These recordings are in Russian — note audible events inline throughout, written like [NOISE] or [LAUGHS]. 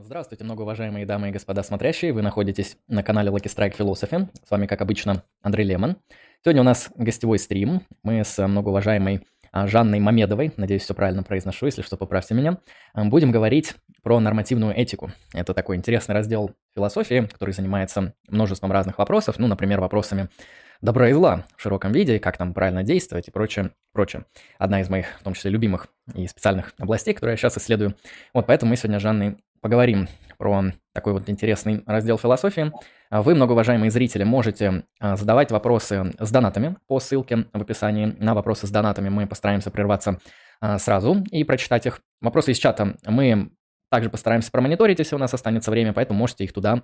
Здравствуйте, многоуважаемые дамы и господа смотрящие. Вы находитесь на канале Lucky Strike Philosophy. С вами, как обычно, Андрей Лемон. Сегодня у нас гостевой стрим. Мы с многоуважаемой а, Жанной Мамедовой, надеюсь, все правильно произношу, если что, поправьте меня, а, будем говорить про нормативную этику. Это такой интересный раздел философии, который занимается множеством разных вопросов, ну, например, вопросами добра и зла в широком виде, как там правильно действовать и прочее, прочее. Одна из моих, в том числе, любимых и специальных областей, которые я сейчас исследую. Вот поэтому мы сегодня с Жанной поговорим про такой вот интересный раздел философии. Вы, многоуважаемые зрители, можете а, задавать вопросы с донатами по ссылке в описании. На вопросы с донатами мы постараемся прерваться а, сразу и прочитать их. Вопросы из чата мы также постараемся промониторить, если у нас останется время, поэтому можете их туда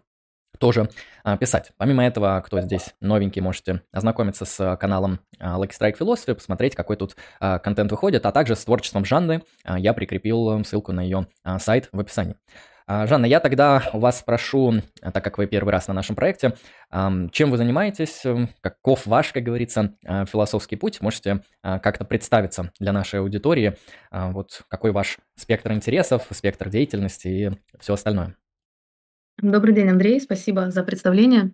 тоже а, писать. Помимо этого, кто здесь новенький, можете ознакомиться с каналом а, Lucky Strike Philosophy, посмотреть, какой тут а, контент выходит, а также с творчеством Жанны. А, я прикрепил ссылку на ее а, сайт в описании. А, Жанна, я тогда у вас спрошу, так как вы первый раз на нашем проекте, чем вы занимаетесь, каков ваш, как говорится, а, философский путь? Можете а, как-то представиться для нашей аудитории, вот какой ваш спектр интересов, спектр деятельности и все остальное. Добрый день, Андрей, спасибо за представление.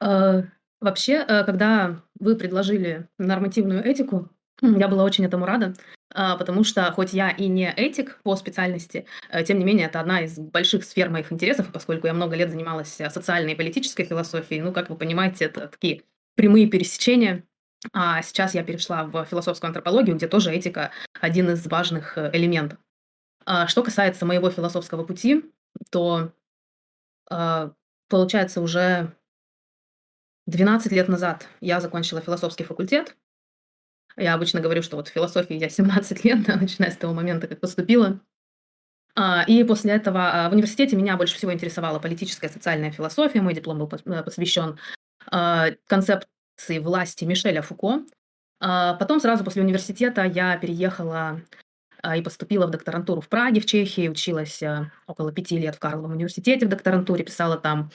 Э, вообще, э, когда вы предложили нормативную этику, я была очень этому рада, а, потому что хоть я и не этик по специальности, э, тем не менее это одна из больших сфер моих интересов, поскольку я много лет занималась социальной и политической философией, ну, как вы понимаете, это такие прямые пересечения. А сейчас я перешла в философскую антропологию, где тоже этика один из важных элементов. А что касается моего философского пути, то получается, уже 12 лет назад я закончила философский факультет. Я обычно говорю, что вот в философии я 17 [LAUGHS] лет, да, начиная с того момента, как поступила. А, и после этого а, в университете меня больше всего интересовала политическая и социальная философия. Мой диплом был э, посвящен концепции власти Мишеля Фуко. Потом сразу после университета я переехала а, и поступила в докторантуру в Праге, в Чехии, училась а, около пяти лет в Карловом университете в докторантуре, писала там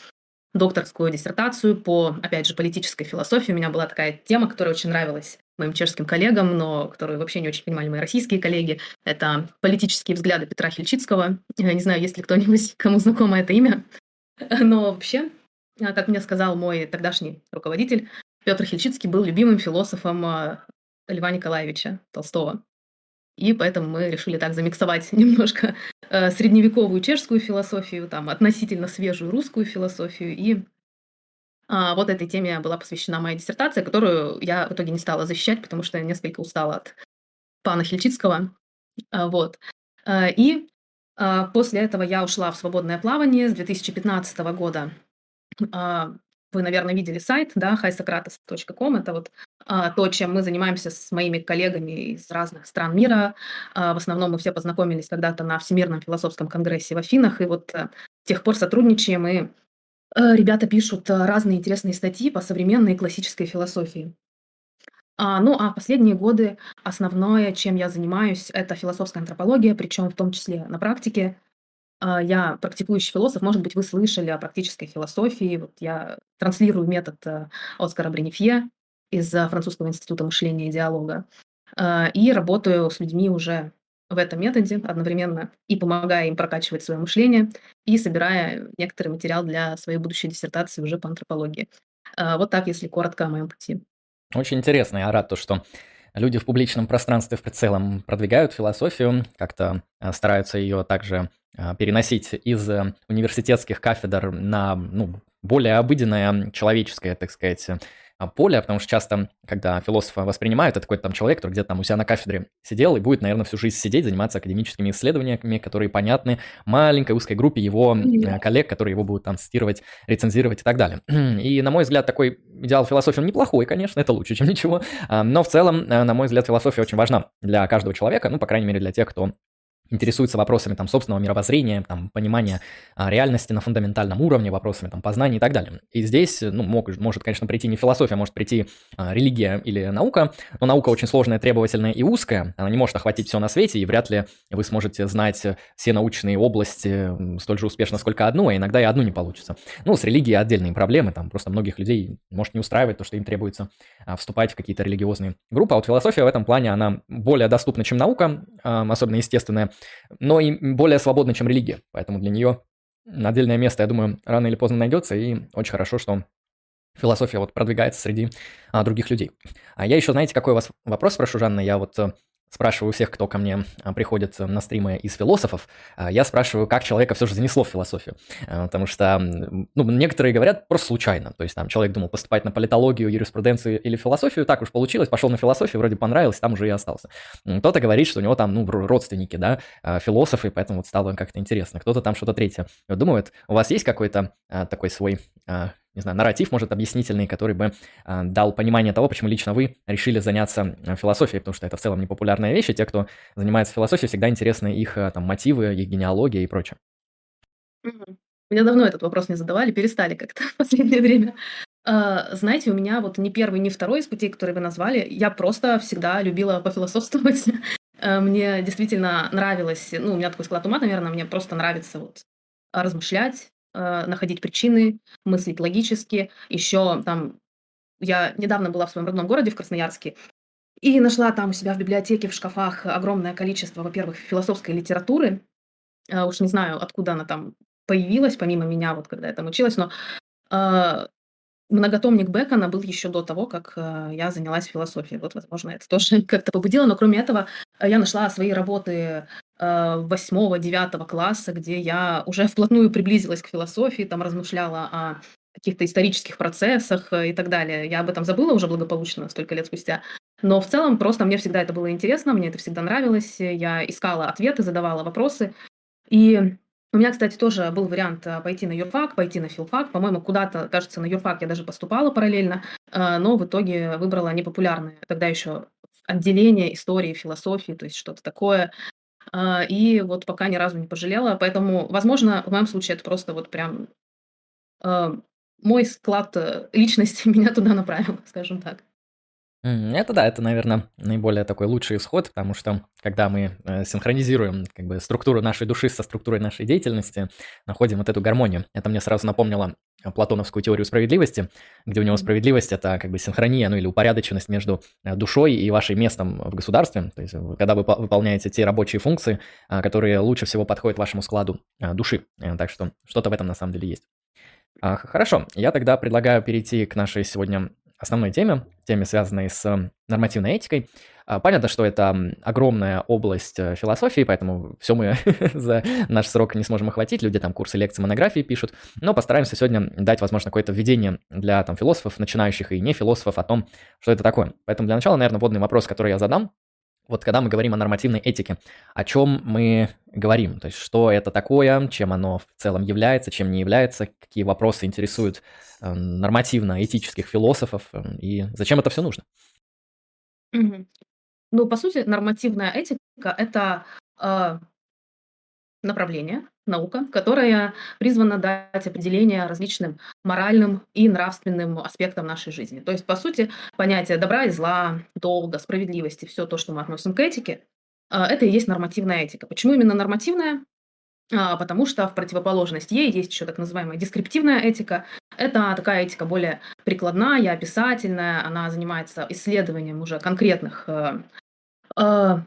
докторскую диссертацию по, опять же, политической философии. У меня была такая тема, которая очень нравилась моим чешским коллегам, но которую вообще не очень понимали мои российские коллеги. Это политические взгляды Петра Хильчицкого. Я не знаю, есть ли кто-нибудь, кому знакомо это имя. Но вообще, а, как мне сказал мой тогдашний руководитель, Петр Хильчицкий был любимым философом Льва Николаевича Толстого. И поэтому мы решили так замиксовать [LAUGHS] немножко э, средневековую чешскую философию, там относительно свежую русскую философию. И а, вот этой теме была посвящена моя диссертация, которую я в итоге не стала защищать, потому что я несколько устала от пана Хильчицкого. А, вот. А, и а, после этого я ушла в свободное плавание с 2015 года. Вы, наверное, видели сайт, да, highsocrates.com. Это вот а, то, чем мы занимаемся с моими коллегами из разных стран мира. А, в основном мы все познакомились когда-то на Всемирном философском конгрессе в Афинах, и вот а, с тех пор сотрудничаем, и а, ребята пишут разные интересные статьи по современной классической философии. А, ну, а в последние годы основное, чем я занимаюсь, это философская антропология, причем в том числе на практике. А, я практикующий философ, может быть, вы слышали о практической философии. Вот я транслирую метод э, Оскара Бренефье из Французского института мышления и диалога. А, и работаю с людьми уже в этом методе одновременно и помогая им прокачивать свое мышление, и собирая некоторый материал для своей будущей диссертации уже по антропологии. А, вот так, если коротко о моем пути. Очень интересно. Я рад, то, что люди в публичном пространстве в целом продвигают философию, как-то э, стараются ее также переносить из э, университетских кафедр на ну, более обыденное человеческое, так сказать, а, поле, потому что часто, когда философа воспринимают, это какой-то там человек, который где-то там у себя на кафедре сидел и будет, наверное, всю жизнь сидеть, заниматься академическими исследованиями, которые понятны маленькой узкой группе его mm коллег, которые его будут там цитировать, рецензировать и так далее. [CLEARS THROAT] И, на мой взгляд, такой идеал философии, он неплохой, конечно, это лучше, чем [LAUGHS] ничего, но в целом, э, на мой взгляд, философия очень важна для каждого человека, ну, по крайней мере, для тех, кто интересуется вопросами там, собственного мировоззрения, там, понимания а, реальности на фундаментальном уровне, вопросами там, познания и так далее. И здесь ну, мог, может, конечно, прийти не философия, может прийти а, религия или наука, но наука очень сложная, требовательная и узкая, она не может охватить все на свете, и вряд ли вы сможете знать все научные области столь же успешно, сколько одну, а иногда и одну не получится. Ну, с религией отдельные проблемы, там просто многих людей может не устраивать то, что им требуется а, вступать в какие-то религиозные группы, а вот философия в этом плане, она более доступна, чем наука, а, особенно естественная, но и более свободна, чем религия. Поэтому для нее отдельное место, я думаю, рано или поздно найдется, и очень хорошо, что философия вот продвигается среди а, других людей. А я еще, знаете, какой у вас вопрос спрошу, Жанна? Я вот э, спрашиваю всех, кто ко мне а, приходит на стримы из философов, а, я спрашиваю, как человека все же занесло в философию. А, потому что, ну, некоторые говорят просто случайно. То есть там человек думал поступать на политологию, юриспруденцию или философию, так уж получилось, пошел на философию, вроде понравилось, там уже и остался. Кто-то говорит, что у него там, ну, родственники, да, философы, поэтому вот стало как-то интересно. Кто-то там что-то третье думает. У вас есть какой-то такой свой не знаю, нарратив, может, объяснительный, который бы э, дал понимание того, почему лично вы решили заняться э, философией, потому что это в целом непопулярная вещь, и те, кто занимается философией, всегда интересны их э, там мотивы, их генеалогия и прочее. Меня давно этот вопрос не задавали, перестали как-то [LAUGHS] в последнее время. Знаете, у меня вот ни первый, ни второй из путей, которые вы назвали, я просто всегда любила пофилософствовать. [LAUGHS] Мне действительно нравилось, ну, у меня такой склад ума, наверное, мне просто нравится вот размышлять, э, находить причины, мыслить логически. Еще там я недавно была в своем родном городе, в Красноярске, и нашла там у себя в библиотеке, в шкафах огромное количество, во-первых, философской литературы. Э, уж не знаю, откуда она там появилась, помимо меня, вот когда я там училась, но э, многотомник Бекона был еще до того, как э, я занялась философией. Вот, возможно, это тоже [LAUGHS] как-то побудило, но кроме этого я нашла свои работы Э, восьмого-девятого класса, где я уже вплотную приблизилась к философии, там размышляла о каких-то исторических процессах э, и так далее. Я об этом забыла уже благополучно столько лет спустя. Но в целом просто мне всегда это было интересно, мне это всегда нравилось. Я искала ответы, задавала вопросы. И у меня, кстати, тоже был вариант э, пойти на юрфак, пойти на филфак. По-моему, куда-то, кажется, на юрфак я даже поступала параллельно, но в итоге выбрала непопулярное тогда еще отделение истории, философии, то есть что-то такое, и вот пока ни разу не пожалела. Поэтому, возможно, в моем случае это просто вот прям а, мой склад э, личности [LAUGHS] меня туда направил, скажем так. Это да, это, наверное, наиболее такой лучший исход, потому что когда мы э, синхронизируем как бы структуру нашей души со структурой нашей деятельности, находим вот эту гармонию. Это мне сразу напомнило платоновскую теорию справедливости, где у него справедливость – это как бы синхрония, ну или упорядоченность между э, душой и вашим местом в государстве. То есть когда вы выполняете те рабочие функции, а, которые лучше всего подходят вашему складу души. Э, так что что-то в этом на самом деле есть. А, хорошо, я тогда предлагаю перейти к нашей сегодня основной теме, теме, связанной с нормативной этикой. А, понятно, что это огромная область э, философии, поэтому все мы [LAUGHS] за наш срок не сможем охватить. Люди там курсы, лекции, монографии пишут. Но постараемся сегодня дать, возможно, какое-то введение для там философов, начинающих и не философов о том, что это такое. Поэтому для начала, наверное, вводный вопрос, который я задам, вот когда мы говорим о нормативной этике, о чем мы говорим? То есть что это такое, чем оно в целом является, чем не является, какие вопросы интересуют э, нормативно-этических философов э, и зачем это все нужно? Ну, по сути, нормативная этика– это э, направление, наука, которая призвана дать определение различным моральным и нравственным аспектам нашей жизни. То есть, по сути, понятие добра и зла, долга, справедливости, все то, что мы относим к этике, а, это и есть нормативная этика. Почему именно нормативная? А, потому что в противоположность ей есть еще так называемая дескриптивная этика. Это такая этика более прикладная, описательная, она занимается исследованием уже конкретных э, э,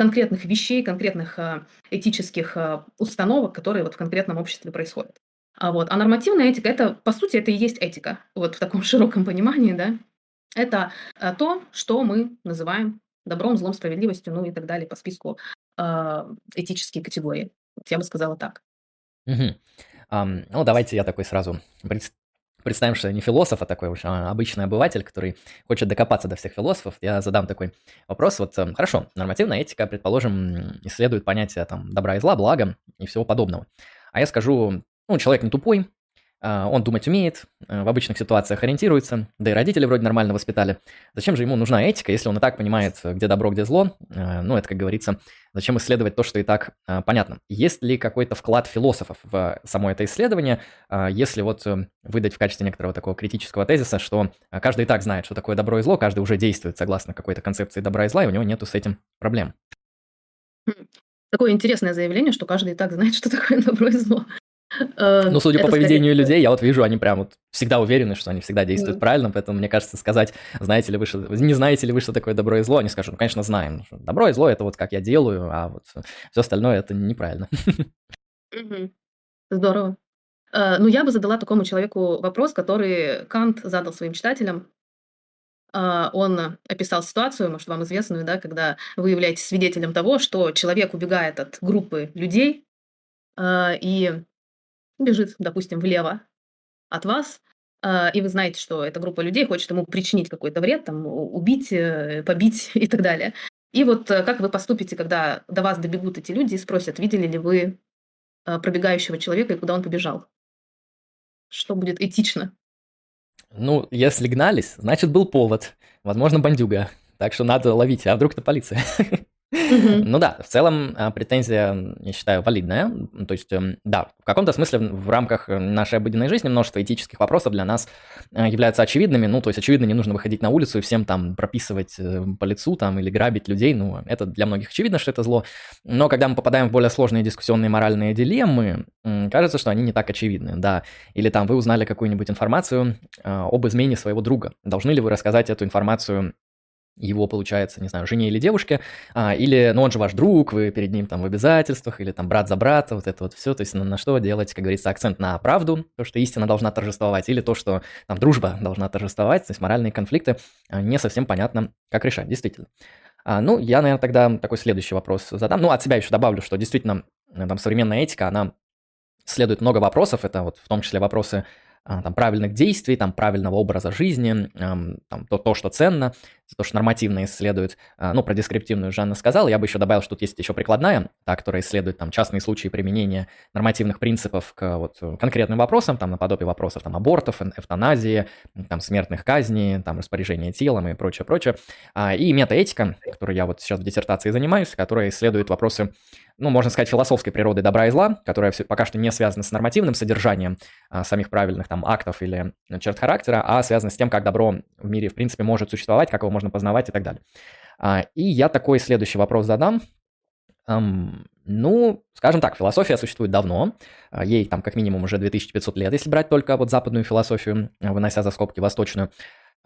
конкретных вещей, конкретных э, этических э, установок, которые вот в конкретном обществе происходят. А, вот. а нормативная этика – это, по сути, это и есть этика, вот в таком [LAUGHS] широком понимании, да. Это э, то, что мы называем добром, злом, справедливостью, ну и так далее по списку этические категории. Вот я бы сказала так. Угу. Um, ну, давайте я такой сразу Представим, что я не философ, а такой уж а, обычный обыватель, который хочет докопаться до всех философов. Я задам такой вопрос. Вот эм, хорошо, нормативная этика, предположим, исследует понятия там добра и зла, блага и всего подобного. А я скажу, ну, человек не тупой, он думать умеет, э, в обычных ситуациях ориентируется, да и родители вроде нормально воспитали. Зачем же ему нужна этика, если он и так понимает, где добро, где зло? Э, ну, это, как говорится, зачем исследовать то, что и так э, понятно. Есть ли какой-то вклад философов в само это исследование, если вот выдать в качестве некоторого такого критического тезиса, что каждый и так знает, что такое добро и зло, каждый уже действует согласно какой-то концепции добра и зла, и у него нету с этим проблем. Хм. Такое интересное заявление, что каждый и так знает, что такое [LAUGHS] добро и зло. Э, ну, судя по поведению людей, я вот вижу, они прям вот всегда уверены, что они всегда действуют правильно, поэтому мне кажется, сказать, знаете ли вы, что, не знаете ли вы, что такое добро и зло, они скажут, ну, конечно, знаем. Добро и зло – это вот как я делаю, а вот все остальное – это неправильно. Здорово. Э, ну, я бы задала такому человеку вопрос, который Кант задал своим читателям. А, он описал ситуацию, может, вам известную, да, когда вы являетесь свидетелем того, что человек убегает от группы людей и бежит, допустим, влево от вас, а, и вы знаете, что эта группа людей хочет ему причинить какой-то вред, там, убить, э, побить [LAUGHS] и так далее. И вот э, как вы поступите, когда до вас добегут эти люди и спросят, видели ли вы пробегающего человека и куда он побежал? Что будет этично? Ну, если гнались, значит, был повод. Возможно, бандюга. Так что надо ловить. А вдруг это полиция? [LAUGHS] Ну да, в целом а, претензия, я считаю, валидная. То есть, эм, да, в каком-то смысле в рамках э, нашей обыденной жизни множество этических вопросов для нас э, являются очевидными. Ну, то есть, очевидно, не нужно выходить на улицу и всем там прописывать э, по лицу там или грабить людей. Ну, это для многих очевидно, что это зло. Но когда мы попадаем в более сложные дискуссионные моральные дилеммы, кажется, что они не так очевидны, да. Или там вы узнали какую-нибудь информацию об измене своего друга. Должны ли вы рассказать эту информацию его, получается, не знаю, жене или девушке, а, или, ну, он же ваш друг, вы перед ним там в обязательствах, или там брат за брата, вот это вот все, то есть на, на что делать, как говорится, акцент на правду, то, что истина должна торжествовать, или то, что там дружба должна торжествовать, то есть моральные конфликты, а, не совсем понятно, как решать, действительно. А, ну, я, наверное, тогда такой следующий вопрос задам, ну, от себя еще добавлю, что действительно там современная этика, она следует много вопросов, это вот в том числе вопросы там, правильных действий, там, правильного образа жизни, там, то, то, что ценно, то, что нормативно исследует. А, ну, про дескриптивную Жанна сказал. Я бы еще добавил, что тут есть еще прикладная, та, которая исследует там, частные случаи применения нормативных принципов к вот, конкретным вопросам, там, наподобие вопросов там, абортов, эвтаназии, там, смертных казней, там, распоряжения телом и прочее, прочее. А, и метаэтика, которой я вот сейчас в диссертации занимаюсь, которая исследует вопросы ну, можно сказать, философской природы добра и зла, которая все, пока что не связана с нормативным содержанием а, самих правильных там актов или черт характера, а связана с тем, как добро в мире, в принципе, может существовать, как его можно познавать и так далее. А, и я такой следующий вопрос задам. Um, ну, скажем так, философия существует давно, а, ей там как минимум уже 2500 лет, если брать только вот западную философию, вынося за скобки восточную.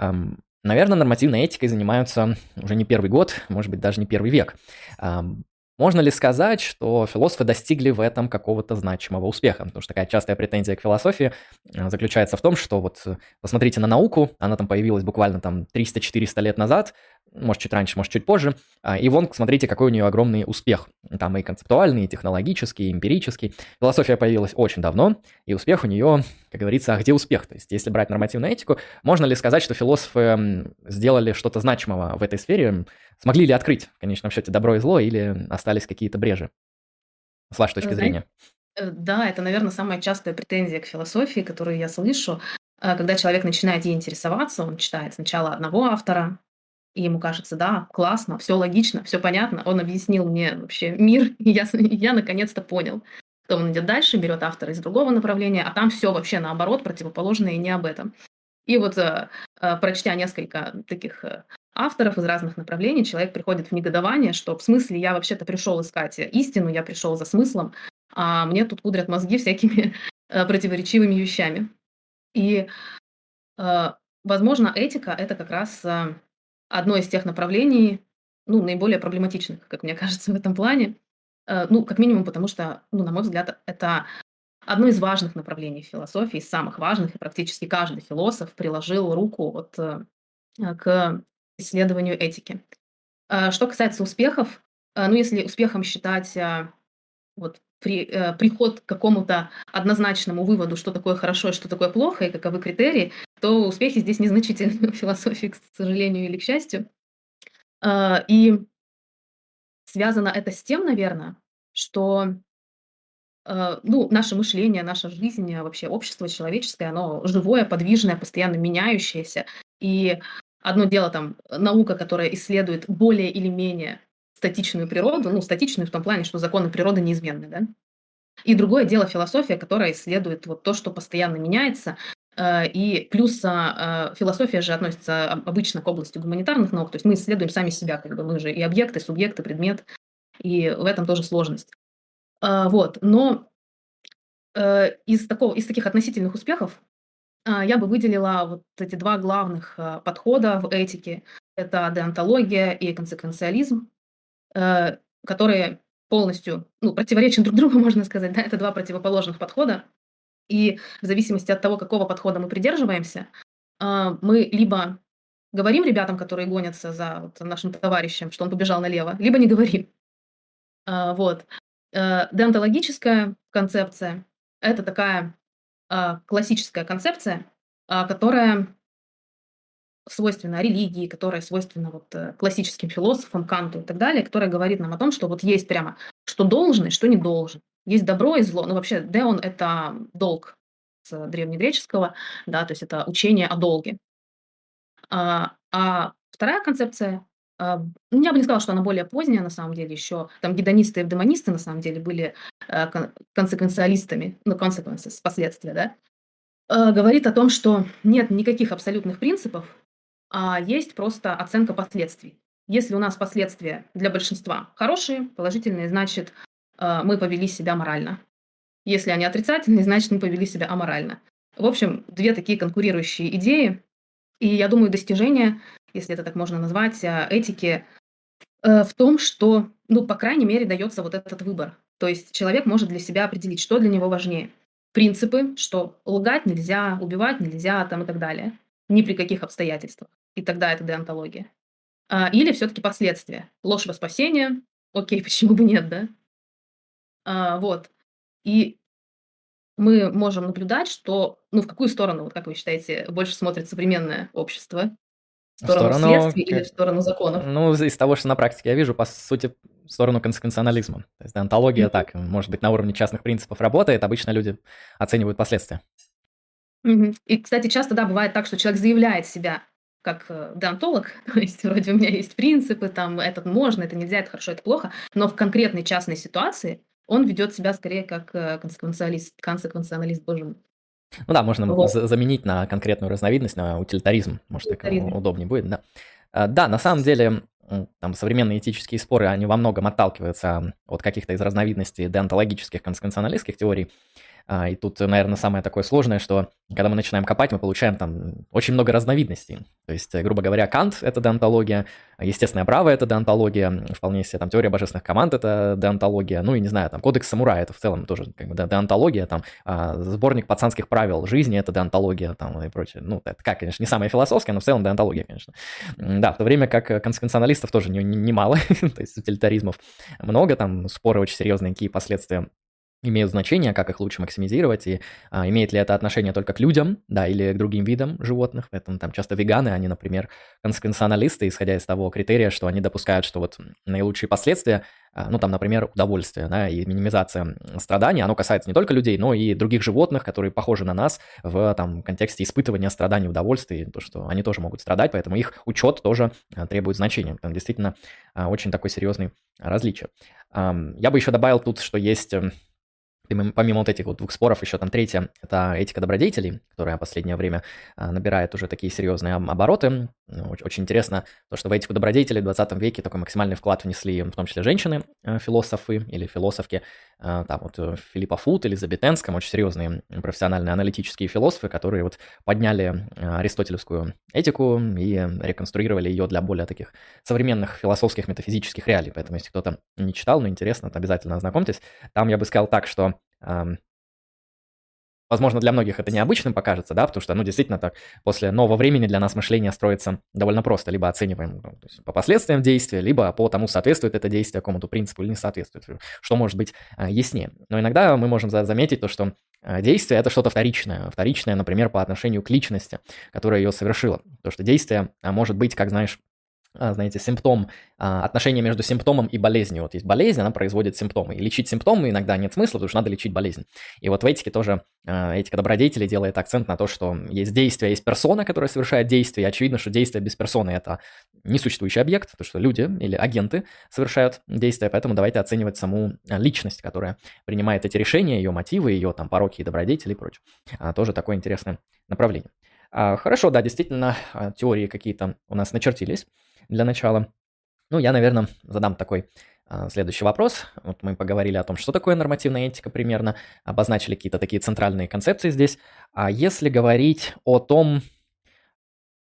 Um, наверное, нормативной этикой занимаются уже не первый год, может быть, даже не первый век. Um, можно ли сказать, что философы достигли в этом какого-то значимого успеха? Потому что такая частая претензия к философии э, заключается в том, что вот э, посмотрите на науку, она там появилась буквально там 300-400 лет назад, может, чуть раньше, может, чуть позже. А, и вон, смотрите, какой у нее огромный успех. Там и концептуальный, и технологический, и эмпирический. Философия появилась очень давно, и успех у нее, как говорится, а где успех? То есть, если брать нормативную этику, можно ли сказать, что философы сделали что-то значимого в этой сфере? Смогли ли открыть, в конечном счете, добро и зло, или остались какие-то брежи? С вашей точки зрения. Э, да, это, наверное, самая частая претензия к философии, которую я слышу. А, когда человек начинает ей интересоваться, он читает сначала одного автора, и ему кажется, да, классно, все логично, все понятно. Он объяснил мне вообще мир, [LAUGHS] и я, я наконец-то понял. Потом он идет дальше, берет автора из другого направления, а там все вообще наоборот, противоположное и не об этом. И вот, э, э, прочтя несколько таких э, авторов из разных направлений, человек приходит в негодование, что в смысле я вообще-то пришел искать истину, я пришел за смыслом, а мне тут пудрят мозги всякими [LAUGHS] противоречивыми вещами. И, возможно, этика — это как раз одно из тех направлений, ну, наиболее проблематичных, как мне [LAUGHS] кажется, в этом плане. Э, ну, как минимум, потому что, ну, на мой взгляд, это одно из важных направлений философии, из самых важных, и практически каждый философ приложил руку вот э, к исследованию этики. Э, что касается успехов, ну, если успехом считать вот при, приход к какому-то однозначному выводу, что такое хорошо и что такое плохо, и каковы критерии, то успехи здесь незначительны [LAUGHS] в философии, к сожалению или к счастью. А, и связано это с тем, наверное, что а, ну, наше мышление, наша жизнь, а вообще общество человеческое, оно живое, подвижное, постоянно меняющееся. И одно дело там наука, которая исследует более или менее статичную природу, ну, статичную в том плане, что законы природы неизменны, да. И другое дело философия, которая исследует вот то, что постоянно меняется, и плюс а, а, философия же относится обычно к области гуманитарных наук, то есть мы исследуем сами себя, как бы мы же и объекты, и субъекты, предмет, и в этом тоже сложность. А, вот, но э, из, такого, из таких относительных успехов я бы выделила вот эти два главных подхода в этике. Это деонтология и консеквенциализм, э, которые полностью ну, противоречат друг другу, [LAUGHS] можно сказать. Да? Это два противоположных подхода. И в зависимости от того, какого подхода мы придерживаемся, а, мы либо говорим ребятам, которые гонятся за вот нашим товарищем, что он побежал налево, либо не говорим. А, вот. Э, деонтологическая концепция- это такая, а, классическая концепция, которая свойственна религии, которая свойственна вот, э, классическим философам, Канту и так далее, которая говорит нам о том, что вот есть прямо что должен и что не должен. Есть добро и зло. Ну, вообще, деон- это долг с древнегреческого, да, то есть это учение о долге. А, а вторая концепция, ну, я бы не сказала, что она более поздняя, на самом деле, еще там гедонисты и эвдемонисты, на самом деле, были кон- консеквенциалистами, ну, consequences, последствия, да, э, говорит о том, что нет никаких абсолютных принципов, а есть просто оценка последствий. Если у нас последствия для большинства хорошие, положительные, значит, э, мы повели себя морально. Если они отрицательные, значит, мы повели себя аморально. В общем, две такие конкурирующие идеи. И я думаю, достижение, если это так можно назвать, э, этики э, в том, что, ну, по крайней мере, дается вот этот выбор. То есть человек может для себя определить, что для него важнее. Принципы, что лгать нельзя, убивать нельзя там и так далее. Ни при каких обстоятельствах. И тогда это деонтология. А, или все-таки последствия. Ложь во спасение. Окей, [LAUGHS] почему бы нет, да? А, вот. И мы можем наблюдать, что, ну, в какую сторону, вот как вы считаете, больше смотрит современное общество? В В сторону сторону, следствий или в сторону законов? ну, из того, что на практике я вижу, по сути, в сторону консеквенционализма. То есть деонтология Мгм. так, может быть, на уровне частных принципов работает, обычно люди оценивают последствия. Мгм. И, кстати, часто, да, бывает так, что человек заявляет себя как э, деонтолог, [LAUGHS] то есть вроде у меня есть принципы, там, этот можно, это нельзя, это хорошо, это плохо, но в конкретной частной ситуации он ведет себя скорее как э, консеквенциалист, консеквенциалист, боже мой. Ну да, можно Вот. за- заменить на конкретную разновидность, на утилитаризм, может, так Утилитаризм. удобнее будет, да. А, Да, на самом деле, там современные этические споры, они во многом отталкиваются от каких-то из разновидностей деонтологических консеквенционалистских теорий. А, И тут, наверное, самое такое сложное, что когда мы начинаем копать, мы получаем там очень много разновидностей. То есть, э, грубо говоря, Кант– это деонтология, естественное право– это деонтология, вполне себе там теория божественных команд– это деонтология, ну и не знаю, там кодекс самурая– это в целом тоже как бы де- деонтология, там а, сборник пацанских правил жизни– это деонтология, там и прочее. Ну, это как, конечно, не самое философское, но в целом деонтология, конечно. Да, в то время как э, консеквенционалистов тоже не- не- немало, [LAUGHS] то есть утилитаризмов много, там споры очень серьезные, какие последствия имеют значение, как их лучше максимизировать, и а, имеет ли это отношение только к людям, да, или к другим видам животных. Поэтому там часто веганы, они, например, консеквенционалисты, исходя из того критерия, что они допускают, что вот наилучшие последствия, а, ну там, например, удовольствие, да, и минимизация страданий, оно касается не только людей, но и других животных, которые похожи на нас в там контексте испытывания страданий, удовольствий, то, что они тоже могут страдать, поэтому их учет тоже а, требует значения. Там действительно а, очень такой серьезный различие. Ам, Я бы еще добавил тут, что есть эм, Помимо вот этих вот двух споров, еще там третье– это этика добродетелей, которая в последнее время а, набирает уже такие серьезные об- обороты. Ну, оч- Очень интересно то, что в этику добродетелей в 20 веке такой максимальный вклад внесли в том числе женщины, э, философы или философки. А, Там вот э, Филиппа Фут, Элизабет Энском, очень серьезные профессиональные аналитические философы, которые вот подняли аристотелевскую этику и реконструировали ее для более таких современных философских метафизических реалий. Поэтому, если кто-то не читал, но интересно, то обязательно ознакомьтесь. Там я бы сказал так, что Возможно, для многих это необычным покажется, да, потому что, ну, действительно, так, после нового времени для нас мышление строится довольно просто. Либо оцениваем ну, по последствиям действия, либо по тому, соответствует это действие какому-то принципу или не соответствует, что может быть а, яснее. Но иногда мы можем за- заметить то, что а, действие – это что-то вторичное. Вторичное, например, по отношению к личности, которая ее совершила. То, что действие а, может быть, как, знаешь, знаете, симптом, а, отношение между симптомом и болезнью. Вот есть болезнь, она производит симптомы. И лечить симптомы иногда нет смысла, потому что надо лечить болезнь. И вот в этике тоже а, этика добродетелей делает акцент на то, что есть действие, есть персона, которая совершает действие. И очевидно, что действие без персоны – это несуществующий объект, то что люди или агенты совершают действия, поэтому давайте оценивать саму а, личность, которая принимает эти решения, ее мотивы, ее там пороки и добродетели и прочее. А, тоже такое интересное направление. А, Хорошо, да, действительно, а, теории какие-то у нас начертились для начала. Ну, я, наверное, задам такой а, следующий вопрос. Вот мы поговорили о том, что такое нормативная этика примерно, обозначили какие-то такие центральные концепции здесь. А если говорить о том,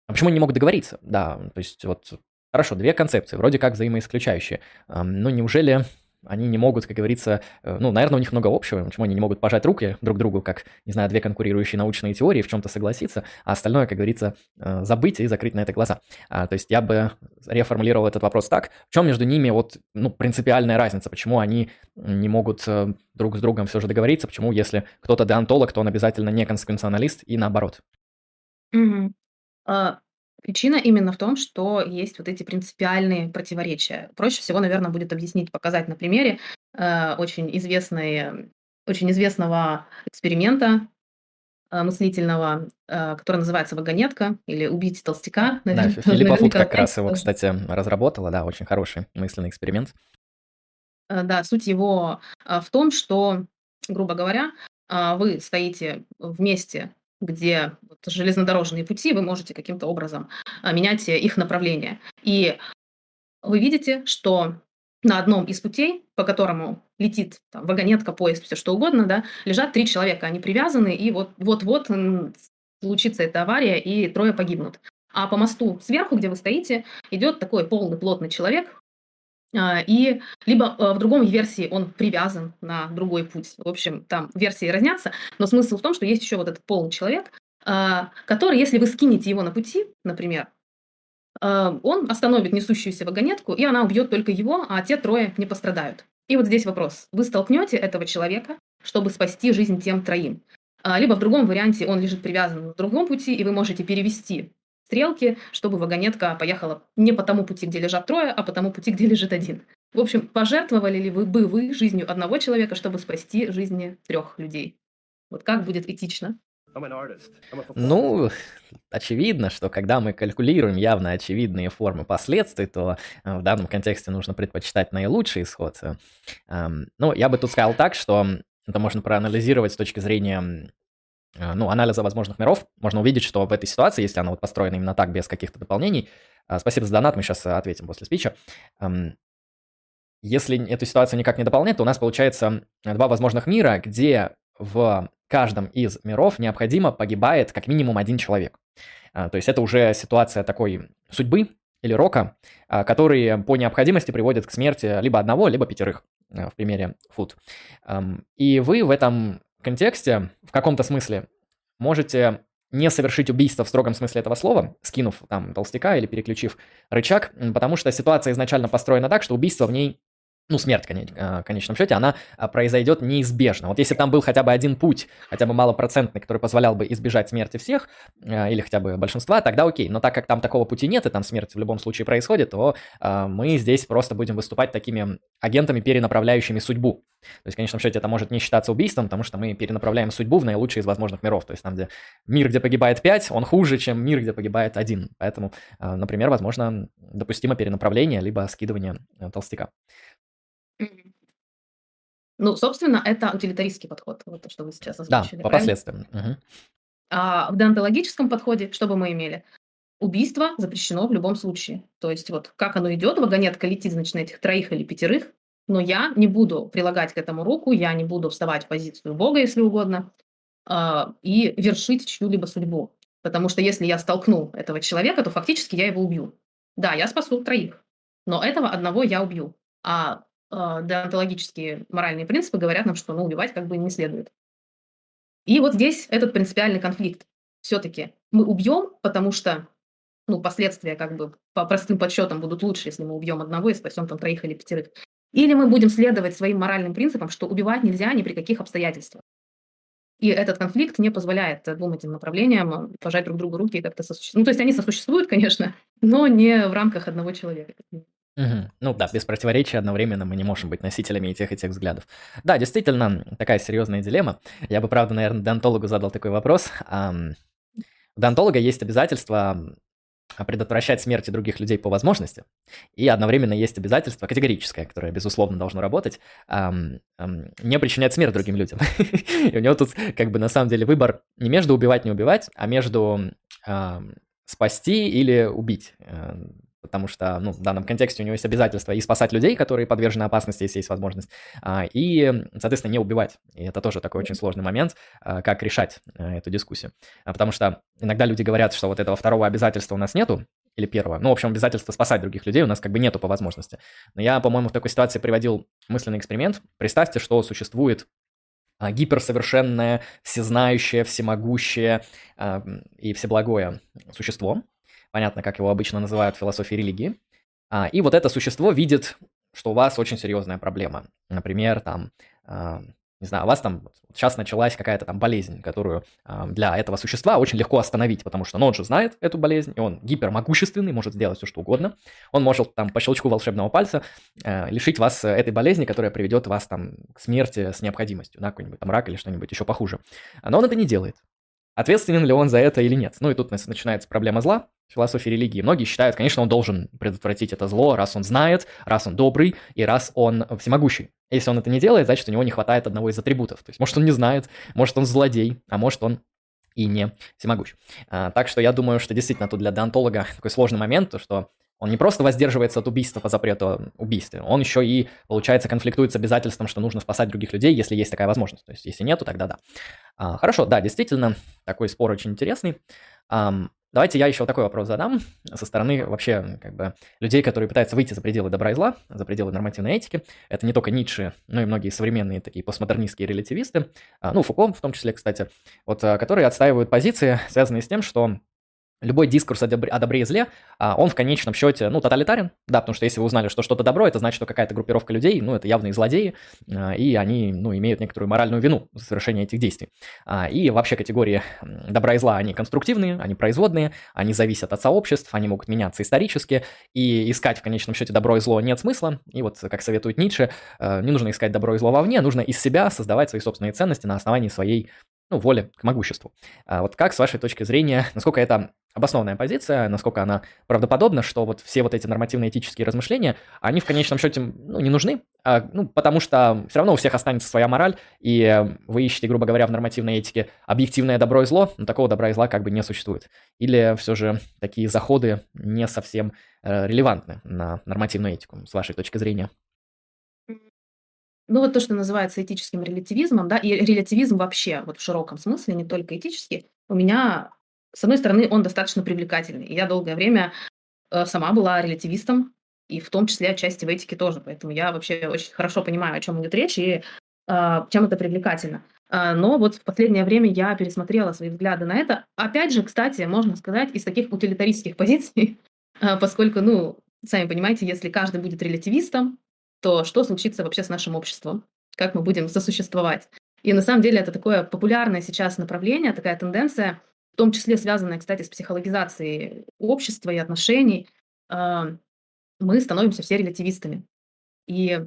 а почему они не могут договориться? Да, то есть вот, хорошо, две концепции, вроде как взаимоисключающие. Но неужели они не могут, как говорится, э, ну, наверное, у них много общего, почему они не могут пожать руки друг другу, как, не знаю, две конкурирующие научные теории, в чем-то согласиться, а остальное, как говорится, э, забыть и закрыть на это глаза. А, то есть я бы реформулировал этот вопрос так, в чем между ними вот, ну, принципиальная разница, почему они не могут э, друг с другом все же договориться, почему, если кто-то деонтолог, то он обязательно не консеквенционалист и наоборот. Мгм. А, Причина именно в том, что есть вот эти принципиальные противоречия. Проще всего, наверное, будет объяснить, показать на примере э, очень, известной, очень известного эксперимента э, мыслительного, э, который называется «Вагонетка» или «Убить толстяка». Да, Наверное, Филиппа Фуд как раз его, кстати, разработала, да, очень хороший мысленный эксперимент. Э, Да, суть его а, в том, что, грубо говоря, а, вы стоите в месте, где вот железнодорожные пути, вы можете каким-то образом а, менять э, их направление. И вы видите, что на одном из путей, по которому летит там, вагонетка, поезд, все что угодно, да, лежат три человека, они привязаны, и вот- вот-вот случится эта авария, и трое погибнут. А по мосту сверху, где вы стоите, идет такой полный плотный человек, и либо э, в другом версии он привязан на другой путь. В общем, там версии разнятся, но смысл в том, что есть еще вот этот полный человек, а, который, если вы скинете его на пути, например, а, он остановит несущуюся вагонетку, и она убьет только его, а те трое не пострадают. И вот здесь вопрос. Вы столкнете этого человека, чтобы спасти жизнь тем троим. А, Либо в другом варианте он лежит привязан в другом пути, и вы можете перевести стрелки, чтобы вагонетка поехала не по тому пути, где лежат трое, а по тому пути, где лежит один. В общем, пожертвовали ли вы бы вы жизнью одного человека, чтобы спасти жизни трех людей? Вот как будет этично? Ну, очевидно, что когда мы калькулируем явно очевидные формы последствий, то э, в данном контексте нужно предпочитать наилучший исход. Эм, Ну, я бы тут сказал так, что это можно проанализировать с точки зрения ну, анализа возможных миров. Можно увидеть, что в этой ситуации, если она вот построена именно так, без каких-то дополнений, э, спасибо за донат, мы сейчас ответим после спича, эм, если эту ситуацию никак не дополнять, то у нас получается э, два возможных мира, где в каждом из миров необходимо погибает как минимум один человек. То есть это уже ситуация такой судьбы или рока, который по необходимости приводит к смерти либо одного, либо пятерых в примере Food. Ам, И вы в этом контексте в каком-то смысле можете не совершить убийство в строгом смысле этого слова, скинув там толстяка или переключив рычаг, потому что ситуация изначально построена так, что убийство в ней ну, смерть, а, в конечном счете, она а, произойдет неизбежно. Вот если там был хотя бы один путь, хотя бы малопроцентный, который позволял бы избежать смерти всех, а, или хотя бы большинства, тогда окей. Но так как там такого пути нет, и там смерть в любом случае происходит, то мы здесь просто будем выступать такими агентами, перенаправляющими судьбу. То есть, в конечном счете, это может не считаться убийством, потому что мы перенаправляем судьбу в наилучший из возможных миров. То есть там, где мир, где погибает 5, он хуже, чем мир, где погибает один. Поэтому, например, возможно, допустимо перенаправление, либо скидывание толстяка. Ну, собственно, это утилитаристский подход, вот то, что вы сейчас Да, озвучили, по правильно? последствиям. Мгм. А в деонтологическом подходе что бы мы имели? Убийство запрещено в любом случае. То есть вот как оно идет, вагонетка летит, значит, на этих троих или пятерых, но я не буду прилагать к этому руку, я не буду вставать в позицию Бога, если угодно, а, и вершить чью-либо судьбу. Потому что если я столкну этого человека, то фактически я его убью. Да, я спасу троих, но этого одного я убью. А, деонтологические моральные принципы говорят нам, что ну, убивать как бы не следует. И вот здесь этот принципиальный конфликт. Все-таки мы убьем, потому что ну, последствия как бы по простым подсчетам будут лучше, если мы убьем одного и спасем там троих или пятерых. Или мы будем следовать своим моральным принципам, что убивать нельзя ни при каких обстоятельствах. И этот конфликт не позволяет э, двум этим направлениям э, пожать друг другу руки и как-то сосуществовать. Ну, то есть они сосуществуют, конечно, но не в рамках одного человека. Мгм. Ну да, без противоречия одновременно мы не можем быть носителями и тех, и тех взглядов. Да, действительно, такая серьезная дилемма. Я бы, правда, наверное, донтологу задал такой вопрос. У донтолога есть обязательство предотвращать смерти других людей по возможности, и одновременно есть обязательство категорическое, которое, безусловно, должно работать, не причинять смерть другим людям. [LAUGHS] И у него тут, как бы, на самом деле, выбор не между убивать, не убивать, а между спасти или убить. Э, Потому что, ну, в данном контексте у него есть обязательство и спасать людей, которые подвержены опасности, если есть возможность, а, и, соответственно, не убивать. И это тоже такой очень сложный момент, а, как решать а, эту дискуссию. Потому что иногда люди говорят, что вот этого второго обязательства у нас нету, или первого. Ну, в общем, обязательство спасать других людей у нас как бы нету по возможности. Но я, по-моему, в такой ситуации приводил мысленный эксперимент. Представьте, что существует гиперсовершенное, всезнающее, всемогущее а, и всеблагое существо. Понятно, как его обычно называют в философии религии. А, и вот это существо видит, что у вас очень серьезная проблема. Например, там, не знаю, у вас там сейчас началась какая-то там болезнь, которую э, для этого существа очень легко остановить, потому что ну, он же знает эту болезнь, и он гипермогущественный, может сделать все, что угодно. Он может там по щелчку волшебного пальца э, лишить вас этой болезни, которая приведет вас там к смерти с необходимостью, да, какой-нибудь там рак или что-нибудь еще похуже. Но он это не делает. Ответственен ли он за это или нет? Ну и тут начинается проблема зла философии религии. Многие считают, конечно, он должен предотвратить это зло, раз он знает, раз он добрый и раз он всемогущий. Если он это не делает, значит, у него не хватает одного из атрибутов. То есть, может, он не знает, может, он злодей, а может, он и не всемогущ. А, так что я думаю, что действительно тут для деонтолога такой сложный момент, то что он не просто воздерживается от убийства по запрету убийства, он еще и, получается, конфликтует с обязательством, что нужно спасать других людей, если есть такая возможность. То есть, если нету, тогда да. А, хорошо, да, действительно, такой спор очень интересный. Um, давайте я еще такой вопрос задам со стороны вообще как бы людей, которые пытаются выйти за пределы добра и зла, за пределы нормативной этики. Это не только Ницше, но и многие современные такие постмодернистские релятивисты, uh, ну, Фуко в том числе, кстати, вот, uh, которые отстаивают позиции, связанные с тем, что любой дискурс о добре, о добре и зле, а, он в конечном счете, ну, тоталитарен, да, потому что если вы узнали, что что-то добро, это значит, что какая-то группировка людей, ну, это явные злодеи, а, и они, ну, имеют некоторую моральную вину за совершение этих действий. А, и вообще категории добра и зла, они конструктивные, они производные, они зависят от сообществ, они могут меняться исторически, и искать в конечном счете добро и зло нет смысла, и вот, как советует Ницше, не нужно искать добро и зло вовне, нужно из себя создавать свои собственные ценности на основании своей ну, воли к могуществу. А вот как, с вашей точки зрения, [LAUGHS] насколько это обоснованная позиция, насколько она правдоподобна, что вот все вот эти нормативно-этические размышления, они в конечном счете ну, не нужны, а, ну, потому что все равно у всех останется своя мораль, и вы ищете, грубо говоря, в нормативной этике объективное добро и зло, но такого добра и зла как бы не существует. Или все же такие заходы не совсем э, релевантны на нормативную этику, с вашей точки зрения? Ну, вот то, что называется этическим релятивизмом, да, и релятивизм вообще, вот в широком смысле, не только этический, у меня, с одной стороны, он достаточно привлекательный. И я долгое время э, сама была релятивистом, и в том числе отчасти в этике тоже. Поэтому я вообще очень хорошо понимаю, о чем идет речь и э, чем это привлекательно. Э, но вот в последнее время я пересмотрела свои взгляды на это. Опять же, кстати, можно сказать, из таких утилитаристских [LAUGHS] позиций, э, поскольку, ну, сами понимаете, если каждый будет релятивистом, то что случится вообще с нашим обществом? Как мы будем сосуществовать? И на самом деле это такое популярное сейчас направление, такая тенденция, в том числе связанная, кстати, с психологизацией общества и отношений. А, мы становимся все релятивистами. И,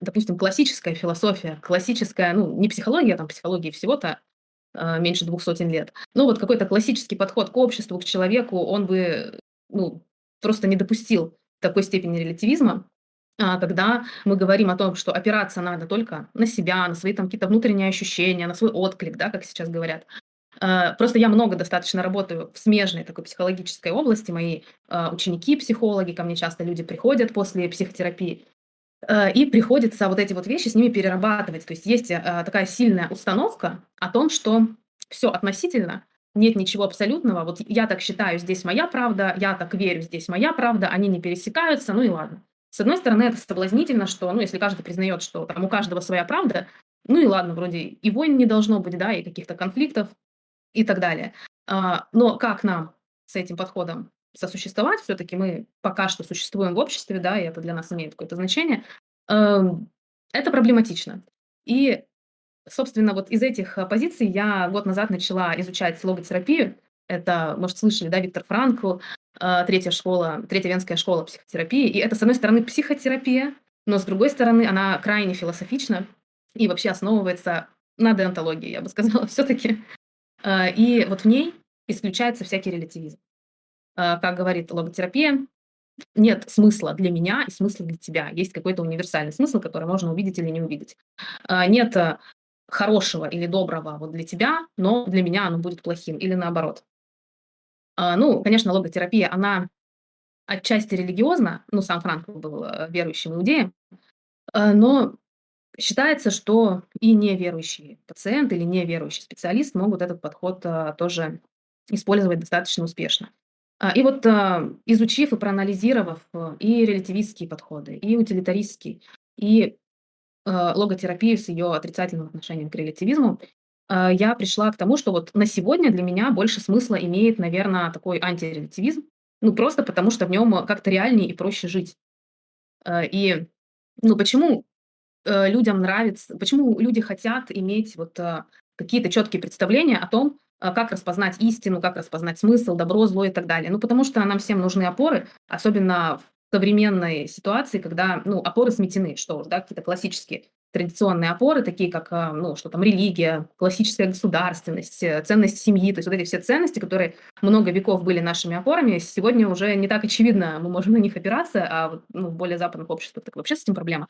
допустим, классическая философия, классическая, ну, не психология, там психологии всего-то а, меньше двух сотен лет. Ну, вот какой-то классический подход к обществу, к человеку, он бы, ну, просто не допустил такой степени релятивизма. А, когда мы говорим о том, что опираться надо только на себя, на свои там какие-то внутренние ощущения, на свой отклик, да, как сейчас говорят. А, просто я много достаточно работаю в смежной такой психологической области. Мои а, ученики, психологи, ко мне часто люди приходят после психотерапии. И приходится вот эти вот вещи с ними перерабатывать. То есть есть такая сильная установка о том, что все относительно, нет ничего абсолютного. Вот я так считаю, здесь моя правда, я так верю, здесь моя правда, они не пересекаются, ну и ладно. С одной стороны, это соблазнительно, что, ну, если каждый признает, что там у каждого своя правда, ну и ладно, вроде и войн не должно быть, да, и каких-то конфликтов и так далее. А, но как нам с этим подходом сосуществовать? Все-таки мы пока что существуем в обществе, да, и это для нас имеет какое-то значение. Эм, это проблематично. И, собственно, вот из этих э, позиций я год назад начала изучать логотерапию. Это, может, слышали, да, Виктор Франкл, третья школа, третья венская школа психотерапии. И это, с одной стороны, психотерапия, но с другой стороны, она крайне философична и вообще основывается на деонтологии, я бы сказала, [LAUGHS] все-таки. А, и вот в ней исключается всякий релятивизм. А, как говорит логотерапия, нет смысла для меня и смысла для тебя. Есть какой-то универсальный смысл, который можно увидеть или не увидеть. Нет хорошего или доброго вот для тебя, но для меня оно будет плохим или наоборот. А, ну, конечно, логотерапия, она отчасти религиозна, ну, сам Франкл был э, верующим иудеем, э, но считается, что и неверующий пациент или неверующий специалист могут этот подход э, тоже использовать достаточно успешно. А, и вот, изучив и проанализировав, и релятивистские подходы, и утилитаристский, и, логотерапию с ее отрицательным отношением к релятивизму, я пришла к тому, что вот на сегодня для меня больше смысла имеет, наверно, такой антирелятивизм. Ну, просто потому, что в нем как-то реальнее и проще жить. А, и, ну, почему, э, людям нравится почему люди хотят иметь вот, а, какие-то четкие представления о том, а, как распознать истину, как распознать смысл, добро, зло и так далее. Ну, потому что нам всем нужны опоры, особенно в современной ситуации, когда, ну, опоры сметены, что уж, да, какие-то классические традиционные опоры, такие как, а, ну, что там, религия, классическая государственность, э, ценность семьи, то есть вот эти все ценности, которые много веков были нашими опорами, сегодня уже не так очевидно, мы можем на них опираться, а ну, в более западных обществах так вообще с этим проблема.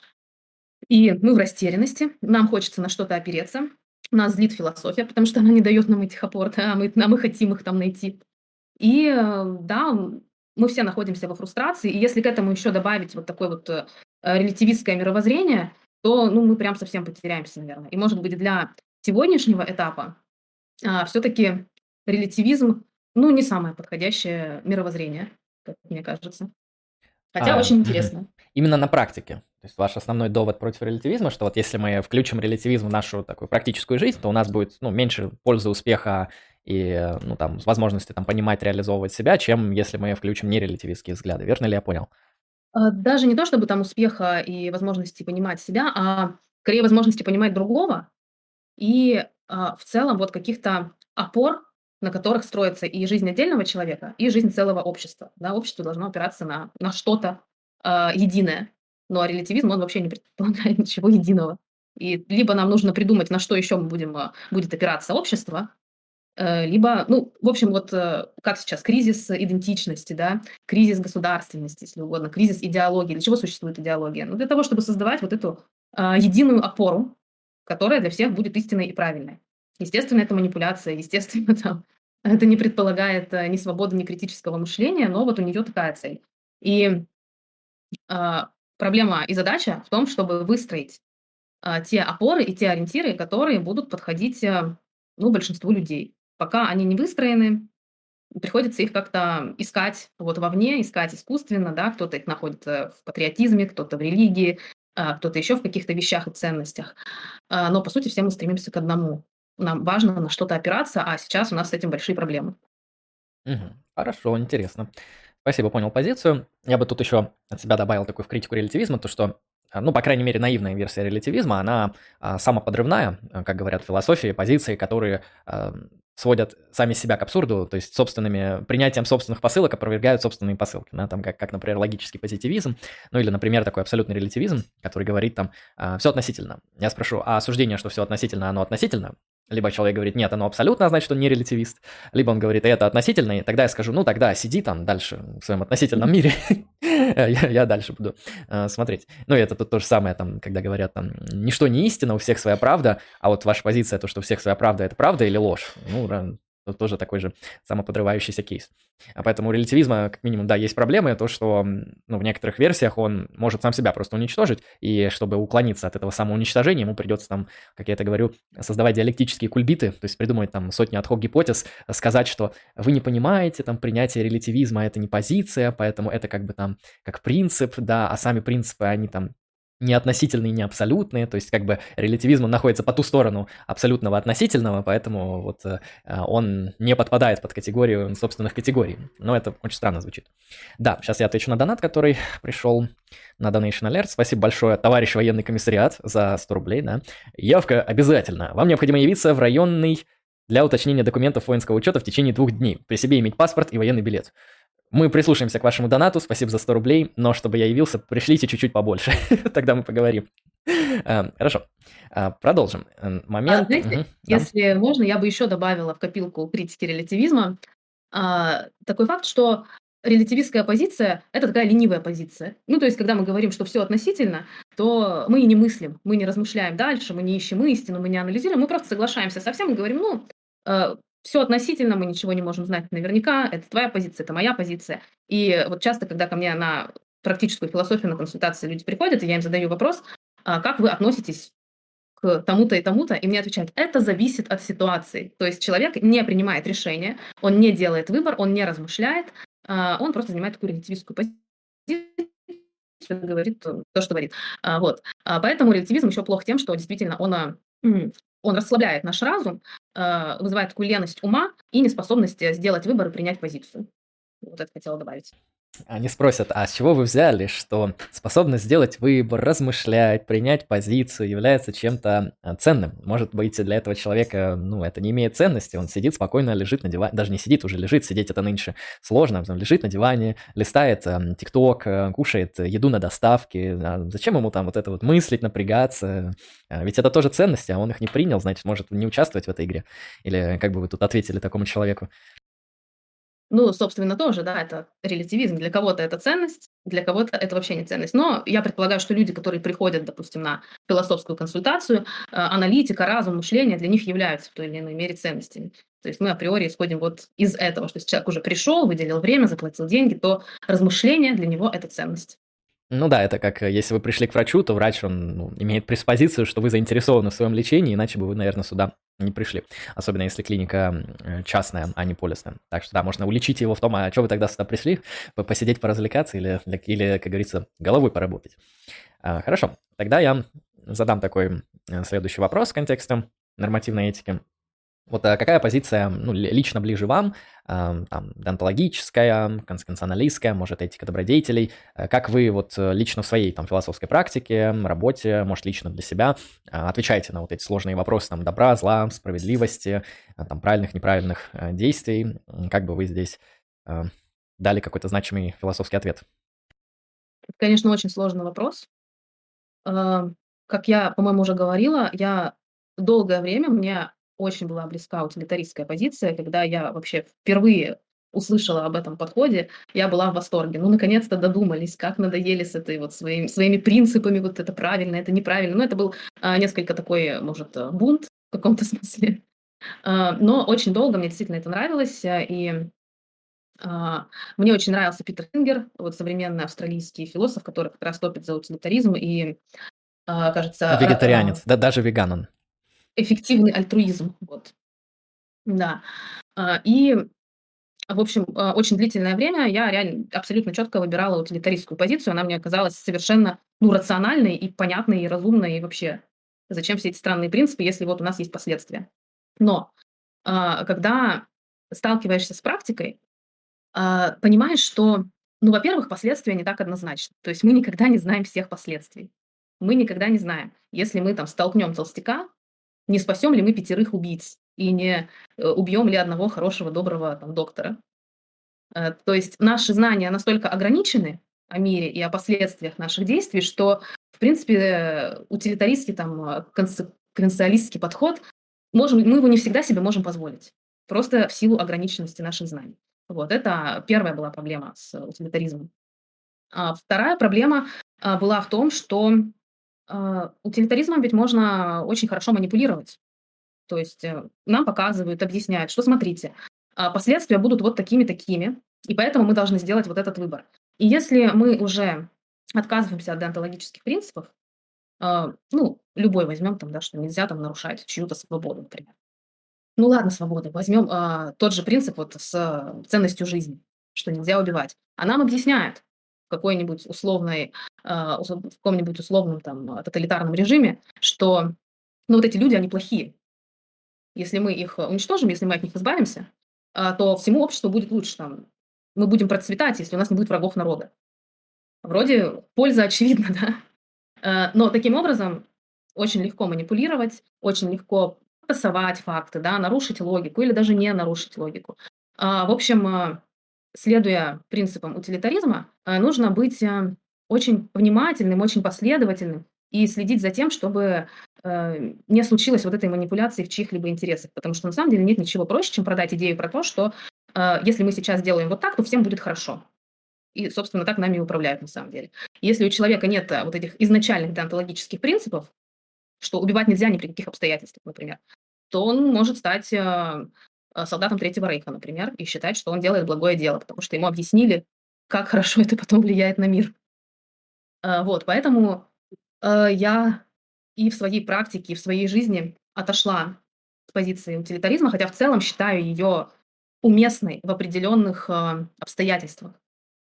И мы в растерянности, нам хочется на что-то опереться, нас злит философия, потому что она не дает нам этих опор, да, а мы, а мы хотим их там найти. И э, да, мы все находимся во фрустрации, и если к этому еще добавить вот такое вот э, релятивистское мировоззрение, то ну, мы прям совсем потеряемся, наверное. И, может быть, для сегодняшнего этапа а, все-таки релятивизм, ну, не самое подходящее мировоззрение, как мне кажется. Хотя А, очень интересно. Именно на практике. То есть ваш основной довод против релятивизма, что вот если мы включим релятивизм в нашу такую практическую жизнь, то у нас будет, ну, меньше пользы, успеха и, ну, там, возможности там понимать, реализовывать себя, чем если мы включим нерелятивистские взгляды. Верно ли я понял? А, даже не то чтобы там успеха и возможности понимать себя, а скорее возможности понимать другого и, а, в целом вот каких-то опор, на которых строится и жизнь отдельного человека, и жизнь целого общества. Да, общество должно опираться на на что-то, а, единое. Ну, а релятивизм, он вообще не предполагает [LAUGHS] ничего единого. И либо нам нужно придумать, на что еще мы будем, а, будет опираться общество, либо, ну, в общем, вот э, как сейчас, кризис идентичности, да, кризис государственности, если угодно, кризис идеологии. Для чего существует идеология? Ну, для того, чтобы создавать вот эту а, единую опору, которая для всех будет истинной и правильной. Естественно, это манипуляция, естественно, [LAUGHS] там, это не предполагает э, ни свободы, ни критического мышления, но вот у нее такая цель. И а, проблема и задача в том, чтобы выстроить а, те опоры и те ориентиры, которые будут подходить ну, большинству людей. Пока они не выстроены, приходится их как-то искать вот вовне, искать искусственно, да, кто-то их находит э, в патриотизме, кто-то в религии, а, кто-то еще в каких-то вещах и ценностях. А, но, по сути, все мы стремимся к одному. Нам важно на что-то опираться, а сейчас у нас с этим большие проблемы. Мгм. Хорошо, интересно. Спасибо, понял позицию. Я бы тут еще от себя добавил такую в критику релятивизма, то что, а, ну, по крайней мере, наивная версия релятивизма, она а, самоподрывная, как говорят философии, позиции, которые сводят сами себя к абсурду, то есть собственными принятием собственных посылок опровергают собственные посылки, да, там как, как, например, логический позитивизм, ну или, например, такой абсолютный релятивизм, который говорит там, все относительно. Я спрошу, а осуждение, что все относительно, оно относительно? Либо человек говорит, нет, оно абсолютно, значит, он не релятивист. Либо он говорит, это относительно, и тогда я скажу, ну тогда сиди там дальше в своем относительном мире, [LAUGHS] я, дальше буду э, смотреть. Ну это тут то же самое, там, когда говорят, там, ничто не истина, у всех своя правда, а вот ваша позиция, то, что у всех своя правда, это правда или ложь? Ну, тоже такой же самоподрывающийся кейс. А поэтому у релятивизма, как минимум, да, есть проблемы, то, что ну, в некоторых версиях он может сам себя просто уничтожить, и чтобы уклониться от этого самоуничтожения, ему придется там, как я это говорю, создавать диалектические кульбиты, то есть придумать там сотни отход гипотез, сказать, что вы не понимаете, там, принятие релятивизма – это не позиция, поэтому это как бы там как принцип, да, а сами принципы, они там не относительные, не абсолютные, то есть как бы релятивизм он находится по ту сторону абсолютного относительного, поэтому вот э, он не подпадает под категорию собственных категорий. Но это очень странно звучит. Да, сейчас я отвечу на донат, который пришел на Donation Alert. Спасибо большое, товарищ военный комиссариат, за 100 рублей, да. Явка обязательно. Вам необходимо явиться в районный для уточнения документов воинского учета в течение двух дней. При себе иметь паспорт и военный билет. Мы прислушаемся к вашему донату, спасибо за 100 рублей, но чтобы я явился, пришлите чуть-чуть побольше, [LAUGHS] тогда мы поговорим. Эм, хорошо, а, продолжим. А, момент... да. если можно, я бы еще добавила в копилку критики релятивизма а, такой факт, что релятивистская позиция– это такая ленивая позиция. Ну, то есть, когда мы говорим, что все относительно, то мы и не мыслим, мы не размышляем дальше, мы не ищем истину, мы не анализируем, мы просто соглашаемся со всем и говорим, ну, все относительно, мы ничего не можем знать наверняка, это твоя позиция, это моя позиция. И вот часто, когда ко мне на практическую философию, на консультации люди приходят, и я им задаю вопрос, а как вы относитесь к тому-то и тому-то, и мне отвечают, это зависит от ситуации. То есть человек не принимает решения, он не делает выбор, он не размышляет, а, он просто занимает такую релятивистскую позицию, говорит то, что говорит. А, вот. А, поэтому релятивизм еще плох тем, что действительно он, он расслабляет наш разум, вызывает такую леность ума и неспособность э, сделать выбор и принять позицию. Вот это хотела добавить. Они спросят, а с чего вы взяли, что способность сделать выбор, размышлять, принять позицию является чем-то а, ценным? Может быть, для этого человека, ну, это не имеет ценности, он сидит спокойно, лежит на диване, даже не сидит, уже лежит, сидеть это нынче сложно, он лежит на диване, листает ТикТок, э, кушает еду на доставке, а зачем ему там вот это вот мыслить, напрягаться? Ведь это тоже ценности, а он их не принял, значит, может не участвовать в этой игре. Или как бы вы тут ответили такому человеку? Ну, собственно, тоже, да, это релятивизм. Для кого-то это ценность, для кого-то это вообще не ценность. Но я предполагаю, что люди, которые приходят, допустим, на философскую консультацию, э, аналитика, разум, мышление для них являются в той или иной мере ценностями. То есть мы априори исходим вот из этого, что если человек уже пришел, выделил время, заплатил деньги, то размышление для него – это ценность. Ну да, это как э, если вы пришли к врачу, то врач, он ну, имеет преспозицию, что вы заинтересованы в своем лечении, иначе бы вы, наверное, сюда не пришли. Особенно если клиника э, частная, а не полисная. Так что да, можно уличить его в том, а что вы тогда сюда пришли? Посидеть, поразвлекаться или, или как говорится, головой поработать. А, хорошо, тогда я задам такой э, следующий вопрос в контексте нормативной этики. Вот а какая позиция ну, лично ближе вам, э, там, донтологическая, конституционалистская, может, этика добродетелей? Э, как вы вот э, лично в своей там философской практике, работе, может, лично для себя э, отвечаете на вот эти сложные вопросы там добра, зла, справедливости, э, там правильных, неправильных э, действий? Как бы вы здесь э, дали какой-то значимый философский ответ? Это, конечно, очень сложный вопрос. Э, как я, по-моему, уже говорила, я долгое время мне очень была близка утилитаристская позиция, когда я вообще впервые услышала об этом подходе, я была в восторге. Ну, наконец-то додумались, как надоели с этой вот своими, своими принципами, вот это правильно, это неправильно. Ну, это был а, несколько такой, может, э, бунт в каком-то [LAUGHS] смысле. А, но очень долго мне действительно это нравилось, а, и а, мне очень нравился Питер Сингер, вот современный австралийский философ, который как раз топит за утилитаризм и, а, кажется... Вегетарианец, а, да даже веган он эффективный альтруизм. Вот. Да. А, и, в общем, а, очень длительное время я реально абсолютно четко выбирала утилитаристскую позицию. Она мне оказалась совершенно ну, рациональной и понятной, и разумной, и вообще зачем все эти странные принципы, если вот у нас есть последствия. Но а, когда сталкиваешься с практикой, понимаешь, что, ну, во-первых, последствия не так однозначны. То есть мы никогда не знаем всех последствий. Мы никогда не знаем. Если мы там столкнем толстяка, не спасем ли мы пятерых убийц и не э, убьем ли одного хорошего, доброго там, доктора. Э, то есть наши знания настолько ограничены о мире и о последствиях наших действий, что, в принципе, утилитаристский, там, консенсуалистский подход, можем, мы его не всегда себе можем позволить. Просто в силу ограниченности наших знаний. Вот, это первая была проблема с утилитаризмом. А вторая проблема была в том, что а, утилитаризмом ведь можно очень хорошо манипулировать. То есть э, нам показывают, объясняют, что смотрите, а, последствия будут вот такими-такими, и поэтому мы должны сделать вот этот выбор. И если мы уже отказываемся от деонтологических принципов, а, ну, любой возьмем там, да, что нельзя там нарушать чью-то свободу, например. Ну ладно, свобода. Возьмем а, тот же принцип вот с ценностью жизни, что нельзя убивать. А нам объясняет, какой-нибудь условной, в каком-нибудь условном там тоталитарном режиме, что ну, вот эти люди, они плохие. Если мы их уничтожим, если мы от них избавимся, а, то всему обществу будет лучше. Там, мы будем процветать, если у нас не будет врагов народа. Вроде польза очевидна, [LAUGHS] да? А, но таким образом очень легко манипулировать, очень легко тасовать факты, да, нарушить логику или даже не нарушить логику. В общем, следуя принципам утилитаризма, нужно быть очень внимательным, очень последовательным и следить за тем, чтобы э, не случилось вот этой манипуляции в чьих-либо интересах. Потому что на самом деле нет ничего проще, чем продать идею про то, что если мы сейчас делаем вот так, то всем будет хорошо. И, собственно, так нами и управляют на самом деле. Если у человека нет вот этих изначальных деонтологических принципов, что убивать нельзя ни при каких обстоятельствах, например, то он может стать Э, солдатом Третьего Рейха, например, и считать, что он делает благое дело, потому что ему объяснили, как хорошо это потом влияет на мир. Э, вот, поэтому э, я и в своей практике, и в своей жизни отошла с позиции утилитаризма, хотя в целом считаю ее уместной в определенных э, обстоятельствах.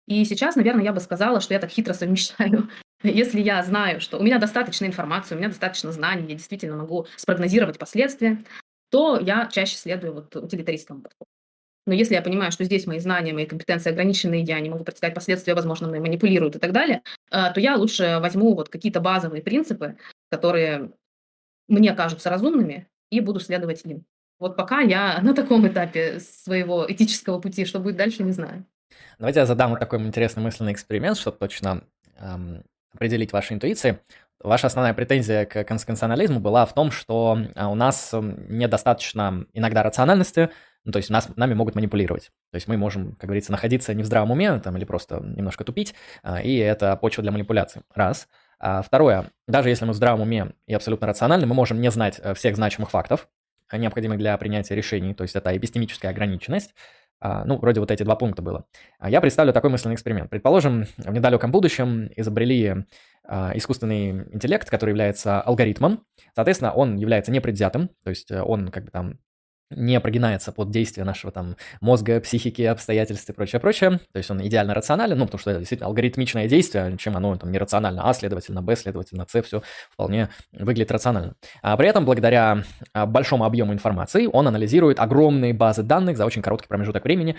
И сейчас, наверное, я бы сказала, что я так хитро совмещаю. [LAUGHS] Если я знаю, что у меня достаточно информации, у меня достаточно знаний, я действительно могу спрогнозировать последствия, то я чаще следую вот утилитаристскому подходу. Но если я понимаю, что здесь мои знания, мои компетенции ограничены, я не могу предсказать последствия, возможно, мной манипулируют и так далее, э, то я лучше возьму вот какие-то базовые принципы, которые мне кажутся разумными, и буду следовать им. Вот пока я [LAUGHS] на таком этапе своего этического пути, что будет дальше, не знаю. Давайте я задам вот такой интересный мысленный эксперимент, чтобы точно эм, определить ваши интуиции. Ваша основная претензия к конституционализму была в том, что а, у нас недостаточно иногда рациональности, ну, то есть нас, нами могут манипулировать. То есть мы можем, как говорится, находиться не в здравом уме там, или просто немножко тупить, а, и это почва для манипуляции. Раз. А второе, даже если мы в здравом уме и абсолютно рациональны, мы можем не знать э, всех значимых фактов, необходимых для принятия решений, то есть это эпистемическая ограниченность. А, ну, вроде вот эти два пункта было. А я представлю такой мысленный эксперимент. Предположим, в недалеком будущем изобрели искусственный интеллект, который является алгоритмом. Соответственно, он является непредвзятым, то есть э, он как бы там не прогинается под действие нашего там мозга, психики, обстоятельств и прочее, прочее. То есть он идеально рационален, ну, потому что это действительно алгоритмичное действие, чем оно там нерационально. А, следовательно, Б, следовательно, С, все вполне выглядит рационально. А при этом, благодаря а, большому объему информации, он анализирует огромные базы данных за очень короткий промежуток времени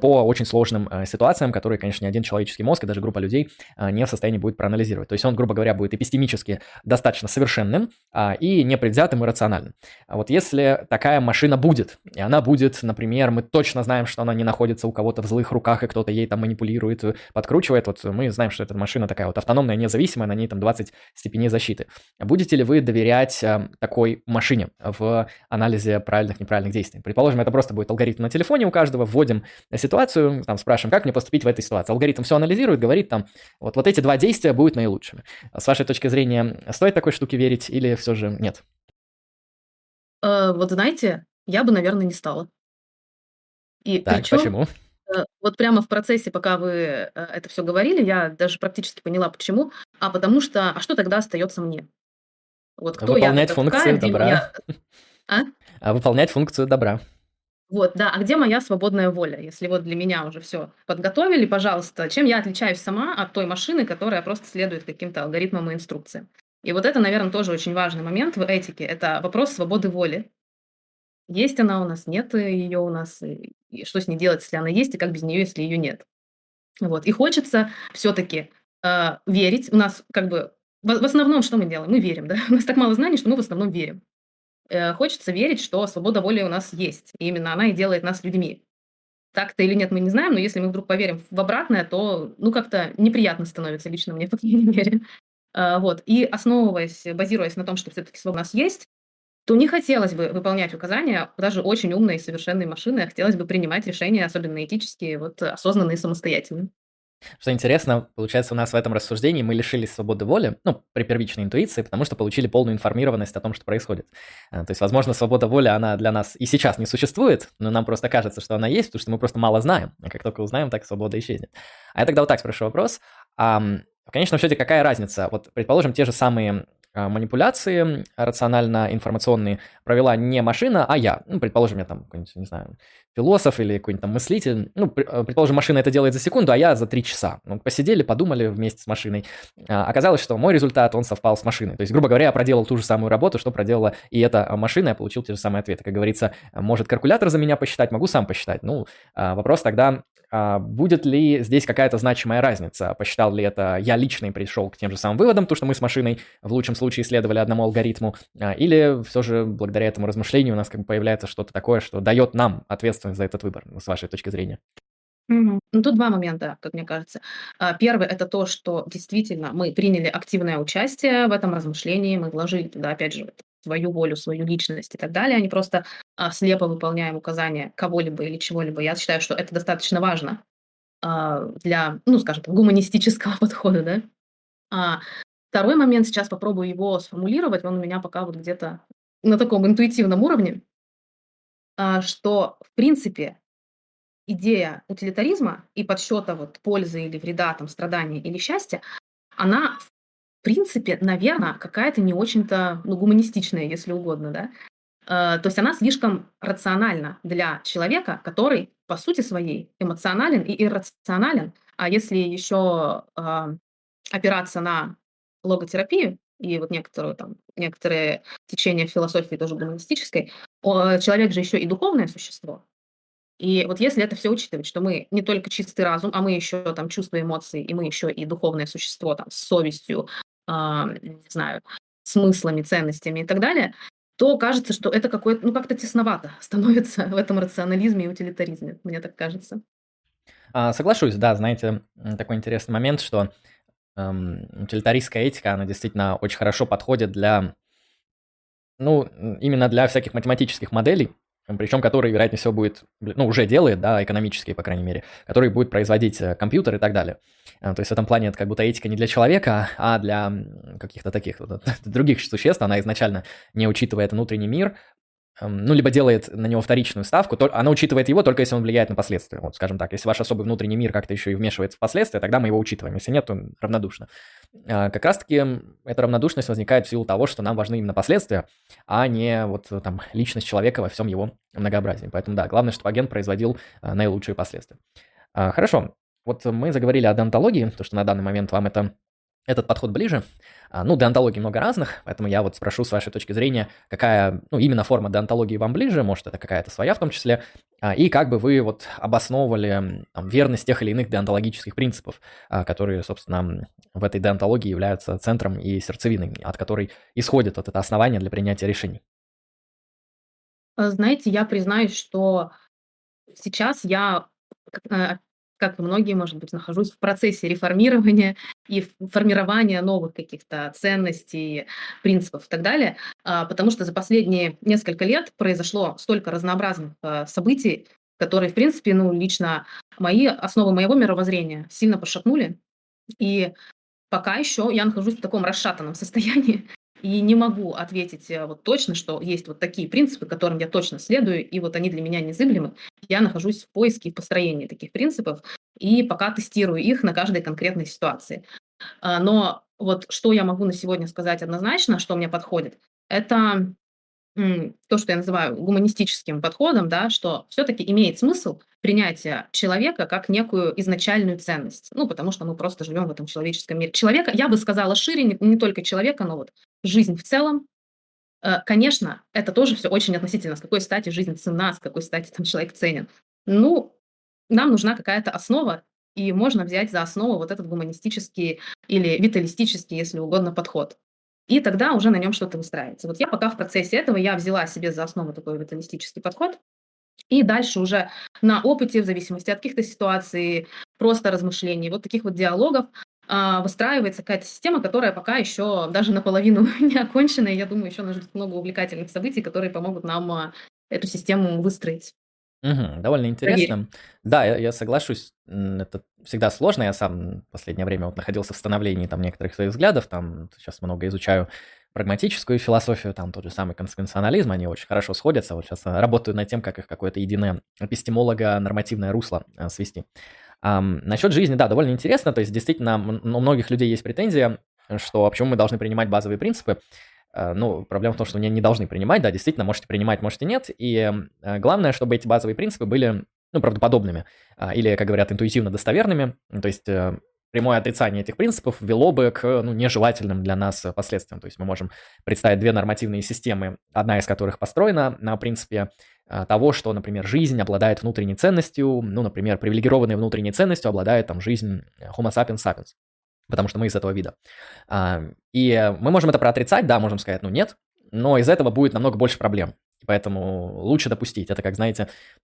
по очень сложным э, ситуациям, которые, конечно, ни один человеческий мозг и даже группа людей а, не в состоянии будет проанализировать. То есть он, грубо говоря, будет эпистемически достаточно совершенным а, и непредвзятым и рациональным. А вот если такая машина будет будет. И она будет, например, мы точно знаем, что она не находится у кого-то в злых руках, и кто-то ей там манипулирует, подкручивает. Вот мы знаем, что эта машина такая вот автономная, независимая, на ней там 20 степеней защиты. Будете ли вы доверять э, такой машине в анализе правильных, неправильных действий? Предположим, это просто будет алгоритм на телефоне у каждого, вводим ситуацию, там спрашиваем, как мне поступить в этой ситуации. Алгоритм все анализирует, говорит там, вот, вот эти два действия будут наилучшими. С вашей точки зрения, стоит такой штуке верить или все же нет? Э, вот знаете, я бы, наверное, не стала. И Так, причем, почему? э, вот прямо в процессе, пока вы, э, это все говорили, я даже практически поняла, почему. А потому что, а что тогда остается мне? Вот кто я Выполнять такая, функцию где добра. моя... А? А выполнять функцию добра. Вот, да, а где моя свободная воля? Если вот для меня уже все подготовили, пожалуйста, чем я отличаюсь сама от той машины, которая просто следует каким-то алгоритмам и инструкциям? И вот это, наверное, тоже очень важный момент в этике. Это вопрос свободы воли. Есть она у нас, нет ее у нас, и что с ней делать, если она есть, и как без нее, если ее нет. Вот. И хочется все-таки э, верить. У нас как бы в, в основном что мы делаем? Мы верим, да? [LAUGHS] У нас так мало знаний, что мы в основном верим. Э, хочется верить, что свобода воли у нас есть. И именно она и делает нас людьми. Так-то или нет, мы не знаем, но если мы вдруг поверим в обратное, то, ну, как-то неприятно становится лично мне, [LAUGHS] по крайней мере. А, вот. И основываясь, базируясь на том, что все-таки свобода у нас есть, то не хотелось бы выполнять указания даже очень умной и совершенной машины, а хотелось бы принимать решения, особенно этические, вот осознанные и самостоятельные. Что интересно, получается, у нас в этом рассуждении мы лишились свободы воли, ну, при первичной интуиции, потому что получили полную информированность о том, что происходит. Э, то есть, возможно, свобода воли, она для нас и сейчас не существует, но нам просто кажется, что она есть, потому что мы просто мало знаем. А как только узнаем, так свобода исчезнет. А я тогда вот так спрошу вопрос. А, в конечном счете, какая разница? Вот, предположим, те же самые манипуляции рационально-информационные провела не машина, а я. Ну, предположим, я там какой-нибудь, не знаю, философ или какой-нибудь там мыслитель. Ну, а, предположим, машина это делает за секунду, а я за три часа. Ну, посидели, подумали вместе с машиной. А, оказалось, что мой результат, он совпал с машиной. То есть, грубо говоря, я проделал ту же самую работу, что проделала и эта машина, я получил те же самые ответы. Как говорится, может калькулятор за меня посчитать, могу сам посчитать. Ну, вопрос тогда, а, будет ли здесь какая-то значимая разница? Посчитал ли это я лично и пришел к тем же самым выводам, то, что мы с машиной в лучшем случае исследовали одному алгоритму, а, или все же благодаря этому размышлению у нас как бы появляется что-то такое, что дает нам ответственность за этот выбор, с вашей точки зрения? Ну, тут два момента, как мне кажется. А, Первый– это то, что действительно мы приняли активное участие в этом размышлении, мы вложили туда, опять же, свою волю, свою личность и так далее, а не просто а, слепо выполняем указания кого-либо или чего-либо. Я считаю, что это достаточно важно а, для, ну, скажем так, гуманистического [LAUGHS] подхода, да. А второй момент, сейчас попробую его сформулировать, он у меня пока вот где-то на таком интуитивном уровне, а, что, в принципе, идея утилитаризма и подсчета вот пользы или вреда, там, страдания или счастья, она, в принципе, наверное, какая-то не очень-то, ну, гуманистичная, если угодно, да. Э, то есть она слишком рациональна для человека, который по сути своей эмоционален и иррационален. А если еще а, опираться на логотерапию и вот некоторую там некоторые течения философии тоже гуманистической, человек же еще и духовное существо. И вот если это все учитывать, что мы не только чистый разум, а мы еще там чувства, эмоции, и мы еще и духовное существо там с совестью, не знаю, смыслами, ценностями и так далее, то кажется, что это какое-то, ну, как-то тесновато [LAUGHS] становится в этом рационализме и утилитаризме, мне так кажется. А, соглашусь, да, знаете, такой интересный момент, что эм, утилитаристская этика, она действительно очень хорошо подходит для, ну, именно для всяких математических моделей, причем который, вероятнее всего, будет, ну, уже делает, да, экономические, по крайней мере, который будет производить э, компьютер и так далее. А, то есть в этом плане это как будто этика не для человека, а для каких-то таких вот, [LAUGHS] других существ. Она изначально не учитывает внутренний мир, ну, либо делает на него вторичную ставку, то она учитывает его только если он влияет на последствия. Вот, скажем так, если ваш особый внутренний мир как-то еще и вмешивается в последствия, тогда мы его учитываем. Если нет, то равнодушно. А, как раз-таки эта равнодушность возникает в силу того, что нам важны именно последствия, а не вот там личность человека во всем его многообразии. Поэтому да, главное, чтобы агент производил а, наилучшие последствия. А, хорошо, вот мы заговорили о донтологии, то, что на данный момент вам это этот подход ближе. А, ну, деонтологий много разных, поэтому я вот спрошу с вашей точки зрения, какая, ну, именно форма деонтологии вам ближе, может, это какая-то своя в том числе, а, и как бы вы вот обосновывали там, верность тех или иных деонтологических принципов, а, которые, собственно, в этой деонтологии являются центром и сердцевиной, от которой исходит вот это основание для принятия решений. Знаете, я признаюсь, что сейчас я э, как и многие, может быть, нахожусь в процессе реформирования и формирования новых каких-то ценностей, принципов и так далее, а, потому что за последние несколько лет произошло столько разнообразных а, событий, которые, в принципе, ну, лично мои основы моего мировоззрения сильно пошатнули. И пока еще я нахожусь в таком расшатанном [LAUGHS] состоянии, и не могу ответить э, вот точно, что есть вот такие принципы, которым я точно следую, и вот они для меня незыблемы. Я нахожусь в поиске и построении таких принципов, и пока тестирую их на каждой конкретной ситуации. А, но вот что я могу на сегодня сказать однозначно, что мне подходит, это то, что я называю гуманистическим подходом, да, что все-таки имеет смысл принятие человека как некую изначальную ценность. Ну, потому что мы просто живем в этом человеческом мире. Человека, я бы сказала шире, не, не только человека, но вот жизнь в целом. Э, конечно, это тоже все очень относительно, с какой стати жизнь цена, с какой стати там человек ценен. Ну, нам нужна какая-то основа, и можно взять за основу вот этот гуманистический или виталистический, если угодно, подход и тогда уже на нем что-то выстраивается. Вот я пока в процессе этого, я взяла себе за основу такой виталистический подход, и дальше уже на опыте, в зависимости от каких-то ситуаций, просто размышлений, вот таких вот диалогов, а, выстраивается какая-то система, которая пока еще даже наполовину [LAUGHS] не окончена, и я думаю, еще ждет много увлекательных событий, которые помогут нам а, эту систему выстроить. Мгм. Довольно интересно. Да, я, я соглашусь. Это всегда сложно. Я сам в последнее время вот находился в становлении там некоторых своих взглядов. Там сейчас много изучаю прагматическую философию, там тот же самый консеквенционализм, они очень хорошо сходятся. Вот сейчас работаю над тем, как их какое-то единое эпистемолого-нормативное русло а, свести. Ам, насчет жизни, да, довольно интересно. То есть действительно у многих людей есть претензия, что почему мы должны принимать базовые принципы. Э, ну, проблема в том, что не, не должны принимать, да, действительно, можете принимать, можете нет, и э, главное, чтобы эти базовые принципы были, ну, правдоподобными, а, или, как говорят, интуитивно достоверными, то есть э, прямое отрицание этих принципов вело бы к ну, нежелательным для нас последствиям. То есть мы можем представить две нормативные системы, одна из которых построена на принципе того, что, например, жизнь обладает внутренней ценностью, ну, например, привилегированной внутренней ценностью обладает там жизнь Homo sapiens sapiens потому что мы из этого вида. А, и мы можем это проотрицать, да, можем сказать, ну нет, но из этого будет намного больше проблем. Поэтому лучше допустить. Это, как знаете,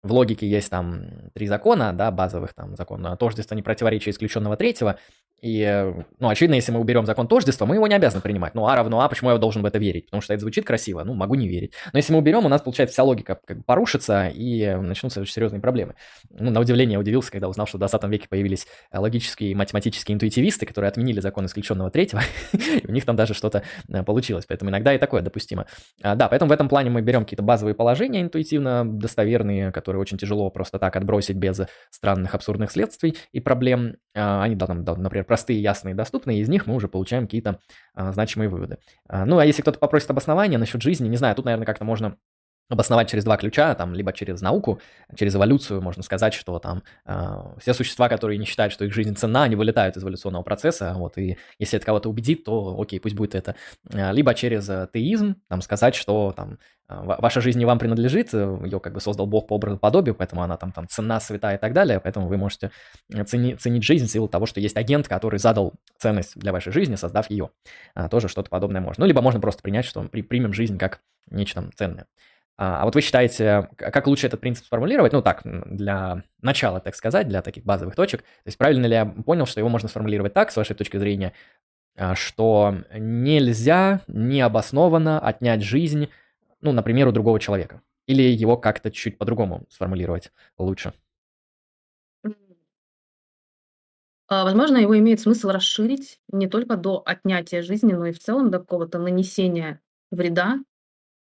в логике есть там три закона, да, базовых там закона тождества, непротиворечия исключенного третьего. И, ну, очевидно, если мы уберем закон тождества, мы его не обязаны принимать. Ну, А равно А, почему я должен в это верить? Потому что это звучит красиво, ну, могу не верить. Но если мы уберем, у нас, получается, вся логика как бы порушится, и начнутся очень серьезные проблемы. Ну, на удивление я удивился, когда узнал, что в 20 веке появились э, логические и математические интуитивисты, которые отменили закон исключенного третьего, [LAUGHS] у них там даже что-то э, получилось. Поэтому иногда и такое допустимо. А, да, поэтому в этом плане мы берем какие-то базовые положения интуитивно достоверные, которые очень тяжело просто так отбросить без странных абсурдных следствий и проблем. А, они, да, например, простые, ясные, доступные, из них мы уже получаем какие-то а, значимые выводы. А, ну, а если кто-то попросит обоснования насчет жизни, не знаю, тут, наверное, как-то можно обосновать через два ключа, там, либо через науку, через эволюцию, можно сказать, что там э, все существа, которые не считают, что их жизнь ценна, они вылетают из эволюционного процесса, вот, и если это кого-то убедит, то окей, пусть будет это. Либо через теизм, там, сказать, что там ваша жизнь не вам принадлежит, ее как бы создал Бог по образу подобию, поэтому она там, там ценна, святая и так далее, поэтому вы можете цени, ценить жизнь в силу того, что есть агент, который задал ценность для вашей жизни, создав ее. А, тоже что-то подобное можно. Ну, либо можно просто принять, что при, примем жизнь как нечто ценное. А, а вот вы считаете, как лучше этот принцип сформулировать? Ну так, для начала, так сказать, для таких базовых точек. То есть правильно ли я понял, что его можно сформулировать так, с вашей точки зрения, а, что нельзя необоснованно отнять жизнь, ну, например, у другого человека? Или его как-то чуть по-другому сформулировать лучше? А, возможно, его имеет смысл расширить не только до отнятия жизни, но и в целом до какого-то нанесения вреда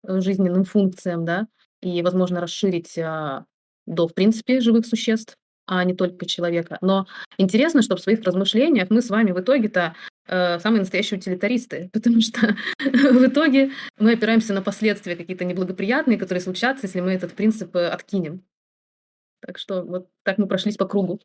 жизненным функциям, да, и, возможно, расширить а, до, в принципе, живых существ, а не только человека. Но интересно, что в своих размышлениях мы с вами в итоге-то э, самые настоящие утилитаристы, [LAUGHS] потому что в итоге мы опираемся на последствия какие-то неблагоприятные, которые случатся, если мы этот принцип э, откинем. Так что вот так мы прошлись по кругу.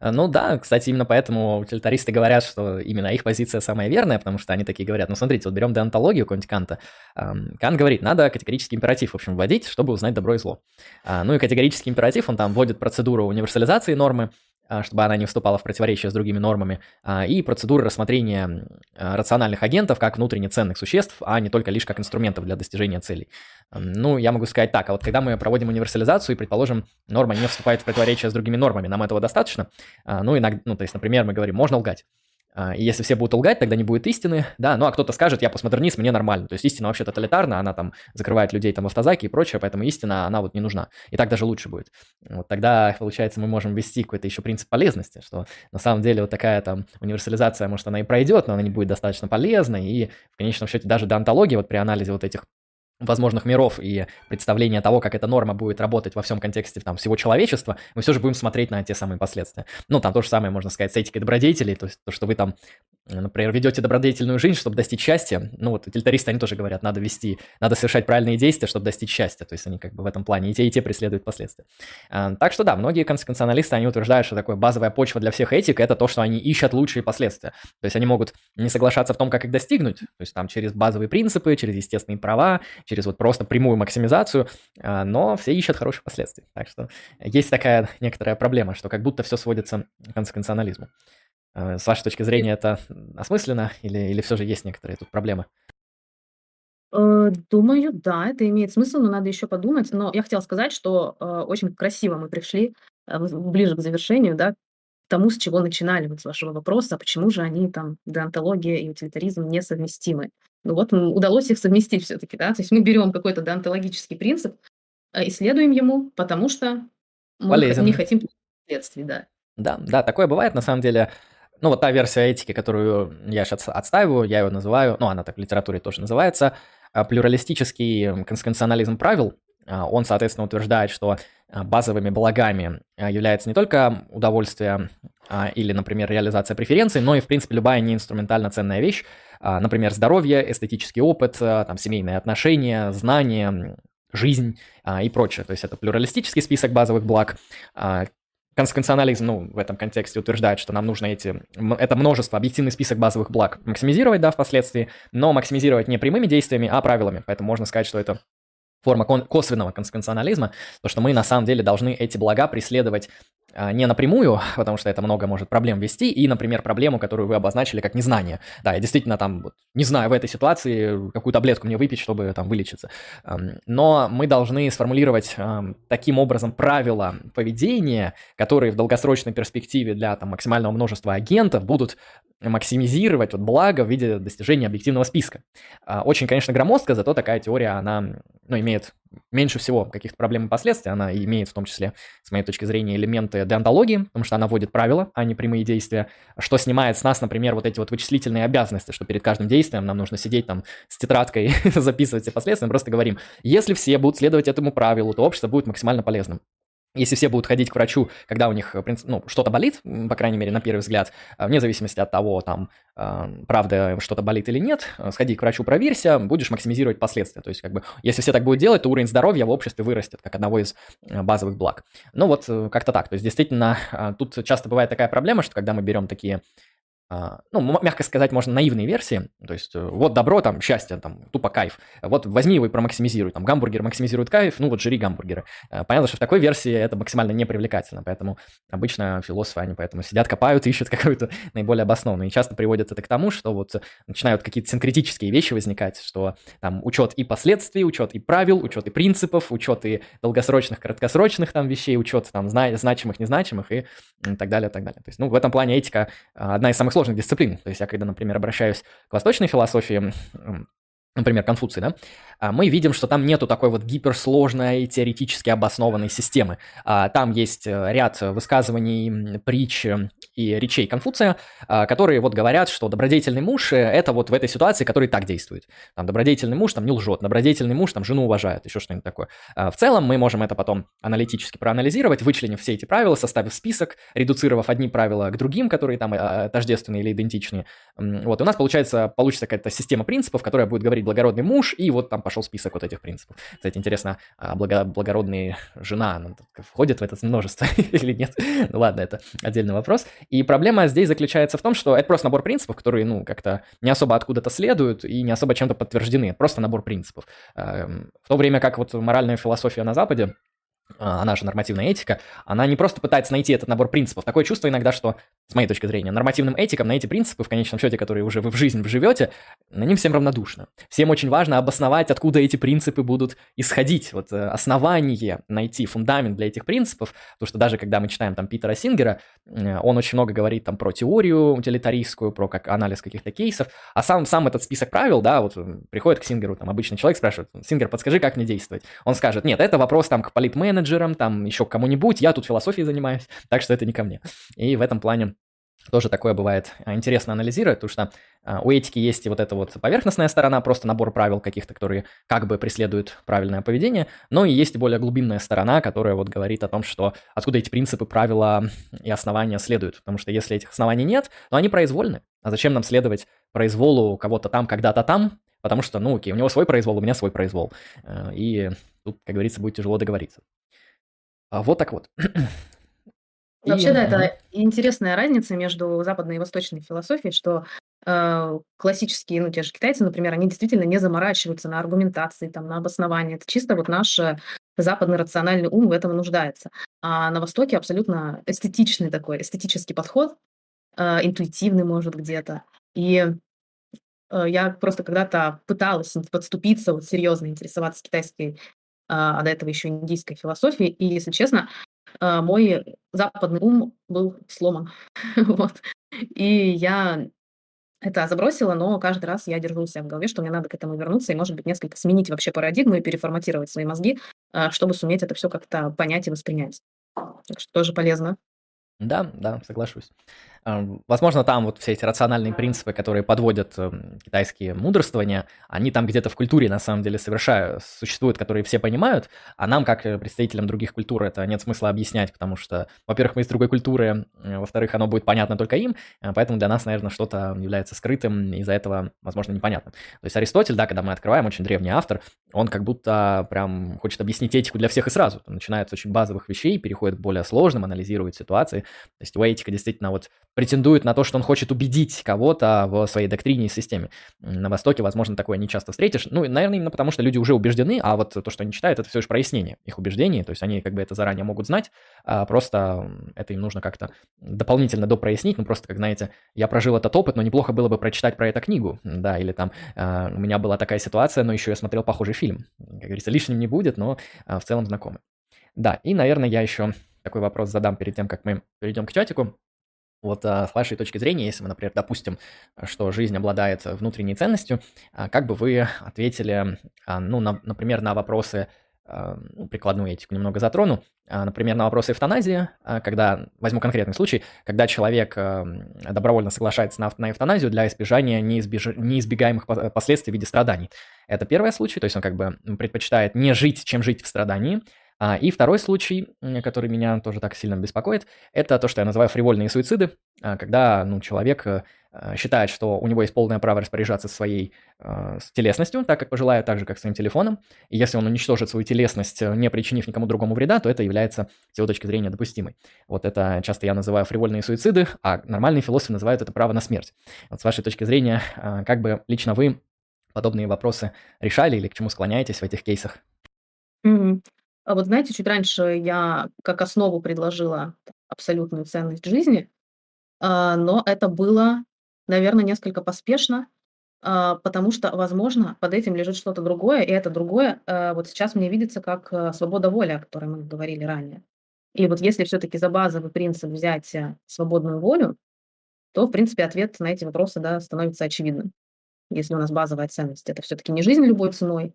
Э, ну да, кстати, именно поэтому утилитаристы говорят, что именно их позиция самая верная, потому что они такие говорят, ну смотрите, вот берем деонтологию какого-нибудь Канта. Кант говорит, надо категорический императив, в общем, вводить, чтобы узнать добро и зло. А, ну и категорический императив, он там вводит процедуру универсализации нормы, чтобы она не вступала в противоречие с другими нормами, а, и процедуры рассмотрения рациональных агентов как внутренне ценных существ, а не только лишь как инструментов для достижения целей. Ну, я могу сказать так, а вот когда мы проводим универсализацию, и, предположим, норма не вступает в противоречие с другими нормами, нам этого достаточно? А, ну, иногда, ну, то есть, например, мы говорим, можно лгать. А, и если все будут лгать, тогда не будет истины, да, ну а кто-то скажет, я постмодернист, мне нормально. То есть истина вообще тоталитарна, она там закрывает людей там в автозаке и прочее, поэтому истина, она вот не нужна. И так даже лучше будет. Вот тогда, получается, мы можем ввести какой-то еще принцип полезности, что на самом деле вот такая там универсализация, может, она и пройдет, но она не будет достаточно полезной, и в конечном счете даже деонтология вот при анализе вот этих возможных миров и представления того, как эта норма будет работать во всем контексте там, всего человечества, мы все же будем смотреть на те самые последствия. Ну, там то же самое можно сказать с этикой добродетелей, то есть то, что вы там, например, ведете добродетельную жизнь, чтобы достичь счастья. Ну, вот утилитаристы, они тоже говорят, надо вести, надо совершать правильные действия, чтобы достичь счастья. То есть они как бы в этом плане и те, и те преследуют последствия. А, так что да, многие конституционалисты, они утверждают, что такое базовая почва для всех этик – это то, что они ищут лучшие последствия. То есть они могут не соглашаться в том, как их достигнуть, то есть там через базовые принципы, через естественные права, через вот просто прямую максимизацию, а, но все ищут хорошие последствия. Так что есть такая некоторая проблема, что как будто все сводится к конституционализму. А, с вашей точки зрения это осмысленно или, или все же есть некоторые тут проблемы? Э, думаю, да, это имеет смысл, но надо еще подумать. Но я хотела сказать, что э, очень красиво мы пришли э, ближе к завершению, да, к тому, с чего начинали, вот с вашего вопроса, почему же они там, деонтология и утилитаризм несовместимы. Ну вот удалось их совместить все-таки, да, то есть мы берем какой-то деонтологический принцип, э, исследуем ему, потому что мы Полезен. не хотим последствий, да. Да, да, такое бывает, на самом деле. Ну, вот та версия этики, которую я сейчас отстаиваю, я ее называю, ну, она так в литературе тоже называется, э, плюралистический конституционализм правил. Э, он, соответственно, утверждает, что базовыми благами является не только удовольствие или, например, реализация преференций, но и, в принципе, любая неинструментально ценная вещь, а, например, здоровье, эстетический опыт, а, там, семейные отношения, знания, жизнь а, и прочее. То есть это плюралистический список базовых благ. Конституционализм, ну, в этом контексте утверждает, что нам нужно эти, это множество, объективный список базовых благ максимизировать, да, впоследствии, но максимизировать не прямыми действиями, а правилами. Поэтому можно сказать, что это форма косвенного конституционализма, то, что мы на самом деле должны эти блага преследовать не напрямую, [LAUGHS] потому что это много может проблем вести, и, например, проблему, которую вы обозначили как незнание. Да, я действительно там вот, не знаю в этой ситуации, какую таблетку мне выпить, чтобы там вылечиться. Но мы должны сформулировать таким образом правила поведения, которые в долгосрочной перспективе для там, максимального множества агентов будут максимизировать вот благо в виде достижения объективного списка. А, очень, конечно, громоздко, зато такая теория, она ну, имеет меньше всего каких-то проблем и последствий. Она имеет в том числе, с моей точки зрения, элементы деонтологии, потому что она вводит правила, а не прямые действия, что снимает с нас, например, вот эти вот вычислительные обязанности, что перед каждым действием нам нужно сидеть там с тетрадкой, [LAUGHS] записывать все последствия. Мы просто говорим, если все будут следовать этому правилу, то общество будет максимально полезным. Если все будут ходить к врачу, когда у них ну, что-то болит, по крайней мере, на первый взгляд, э, вне зависимости от того, там, э, правда что-то болит или нет, э, сходи к врачу, проверься, будешь максимизировать последствия. То есть, как бы, если все так будут делать, то уровень здоровья в обществе вырастет, как одного из базовых благ. Ну вот, как-то так. То есть, действительно, тут часто бывает такая проблема, что когда мы берем такие ну, мягко сказать, можно наивные версии, то есть э, вот добро, там, счастье, там, тупо кайф, вот возьми его и промаксимизируй, там, гамбургер максимизирует кайф, ну, вот жри гамбургеры. Э, понятно, что в такой версии это максимально непривлекательно, поэтому обычно философы, они поэтому сидят, копают, [LAUGHS] ищут какую-то наиболее обоснованную, и часто приводят это к тому, что вот начинают какие-то синкретические вещи возникать, что там учет и последствий, учет и правил, учет и принципов, учет и долгосрочных, краткосрочных там вещей, учет там зна- значимых, незначимых и так далее, так далее. То есть, ну, в этом плане этика одна из самых сложных сложных дисциплин. То есть я когда, например, обращаюсь к восточной философии, например, Конфуций, да, а, мы видим, что там нету такой вот гиперсложной теоретически обоснованной системы. А, там есть э, ряд высказываний, притч и речей Конфуция, а, которые вот говорят, что добродетельный муж – это вот в этой ситуации, который так действует. Там добродетельный муж там не лжет, добродетельный муж там жену уважает, еще что-нибудь такое. В целом мы можем это потом аналитически проанализировать, вычленив все эти правила, составив список, редуцировав одни правила к другим, которые там тождественные или идентичные. Вот, и у нас получается, получится какая-то система принципов, которая будет говорить благородный муж, и вот там пошел список вот этих принципов. Кстати, интересно, а благо, благородная жена входит в это множество [LAUGHS] или нет? Ну ладно, это отдельный вопрос. И проблема здесь заключается в том, что это просто набор принципов, которые, ну, как-то не особо откуда-то следуют и не особо чем-то подтверждены. Просто набор принципов. Эм, в то время как вот моральная философия на Западе, она же нормативная этика, она не просто пытается найти этот набор принципов. Такое чувство иногда, что, с моей точки зрения, нормативным этикам на эти принципы, в конечном счете, которые уже вы в жизнь вживете, на ним всем равнодушно. Всем очень важно обосновать, откуда эти принципы будут исходить. Вот э, основание найти, фундамент для этих принципов, потому что даже когда мы читаем там Питера Сингера, э, он очень много говорит там про теорию утилитаристскую, про как анализ каких-то кейсов, а сам, сам этот список правил, да, вот э, приходит к Сингеру, там обычный человек спрашивает, Сингер, подскажи, как мне действовать? Он скажет, нет, это вопрос там к политменеджеру, менеджерам, там еще кому-нибудь, я тут философией занимаюсь, [LAUGHS] так что это не ко мне. И в этом плане тоже такое бывает а, интересно анализировать, потому что а, у этики есть и вот эта вот поверхностная сторона, просто набор правил каких-то, которые как бы преследуют правильное поведение, но и есть более глубинная сторона, которая вот говорит о том, что откуда эти принципы, правила и основания следуют, потому что если этих оснований нет, то они произвольны. А зачем нам следовать произволу кого-то там, когда-то там, потому что, ну окей, у него свой произвол, у меня свой произвол. Э, и тут, как говорится, будет тяжело договориться. А вот так вот. Вообще, и... да, это интересная разница между западной и восточной философией, что э, классические, ну, те же китайцы, например, они действительно не заморачиваются на аргументации, там, на обосновании. Это чисто вот наш э, западный рациональный ум в этом нуждается. А на Востоке абсолютно эстетичный такой, эстетический подход, э, интуитивный, может, где-то. И э, я просто когда-то пыталась подступиться, вот серьезно интересоваться китайской а, до этого еще индийской философии. И, если честно, а, мой западный ум был сломан. [LAUGHS] вот. И я это забросила, но каждый раз я держу себя в голове, что мне надо к этому вернуться и, может быть, несколько сменить вообще парадигму и переформатировать свои мозги, а, чтобы суметь это все как-то понять и воспринять. Так что тоже полезно. Да, да, соглашусь. Возможно, там вот все эти рациональные принципы, которые подводят эм, китайские мудрствования, они там где-то в культуре на самом деле совершают, существуют, которые все понимают, а нам, как э, представителям других культур, это нет смысла объяснять, потому что, во-первых, мы из другой культуры, э, во-вторых, оно будет понятно только им, э, поэтому для нас, наверное, что-то является скрытым, из-за этого, возможно, непонятно. То есть Аристотель, да, когда мы открываем, очень древний автор, он как будто прям хочет объяснить этику для всех и сразу. Он начинает с очень базовых вещей, переходит к более сложным, анализирует ситуации. То есть его этика действительно вот претендует на то, что он хочет убедить кого-то в своей доктрине и системе. На Востоке, возможно, такое не часто встретишь. Ну, наверное, именно потому, что люди уже убеждены, а вот то, что они читают, это все лишь прояснение их убеждений, то есть они как бы это заранее могут знать, а просто это им нужно как-то дополнительно допрояснить, ну, просто, как знаете, я прожил этот опыт, но неплохо было бы прочитать про эту книгу, да, или там э, у меня была такая ситуация, но еще я смотрел похожий фильм. Как говорится, лишним не будет, но э, в целом знакомый. Да, и, наверное, я еще такой вопрос задам перед тем, как мы перейдем к чатику. Вот а, с вашей точки зрения, если мы, например, допустим, что жизнь обладает внутренней ценностью, а, как бы вы ответили, а, ну, на, например, на вопросы, ну, прикладную этику немного затрону, например, на вопросы эвтаназии, когда, возьму конкретный случай, когда человек добровольно соглашается на, на эвтаназию для избежания неизбеж... неизбегаемых последствий в виде страданий. Это первый случай, то есть он как бы предпочитает не жить, чем жить в страдании, и второй случай, который меня тоже так сильно беспокоит, это то, что я называю фривольные суициды, а, когда ну, человек э, э, считает, что у него есть полное право распоряжаться своей э, телесностью, так как пожелает, так же, как своим телефоном. И если он уничтожит свою телесность, не причинив никому другому вреда, то это является, с его точки зрения, допустимой. Вот это часто я называю фривольные суициды, а нормальные философы называют это право на смерть. Вот с вашей точки зрения, как бы лично вы подобные вопросы решали или к чему склоняетесь в этих кейсах? Mm-hmm. А вот знаете, чуть раньше я как основу предложила абсолютную ценность жизни, а, но это было, наверное, несколько поспешно, а, потому что, возможно, под этим лежит что-то другое, и это другое а, вот сейчас мне видится как свобода воли, о которой мы говорили ранее. И вот если все-таки за базовый принцип взять э, свободную волю, то, в принципе, ответ на эти вопросы да, становится очевидным. Если у нас базовая ценность это все-таки не жизнь любой ценой,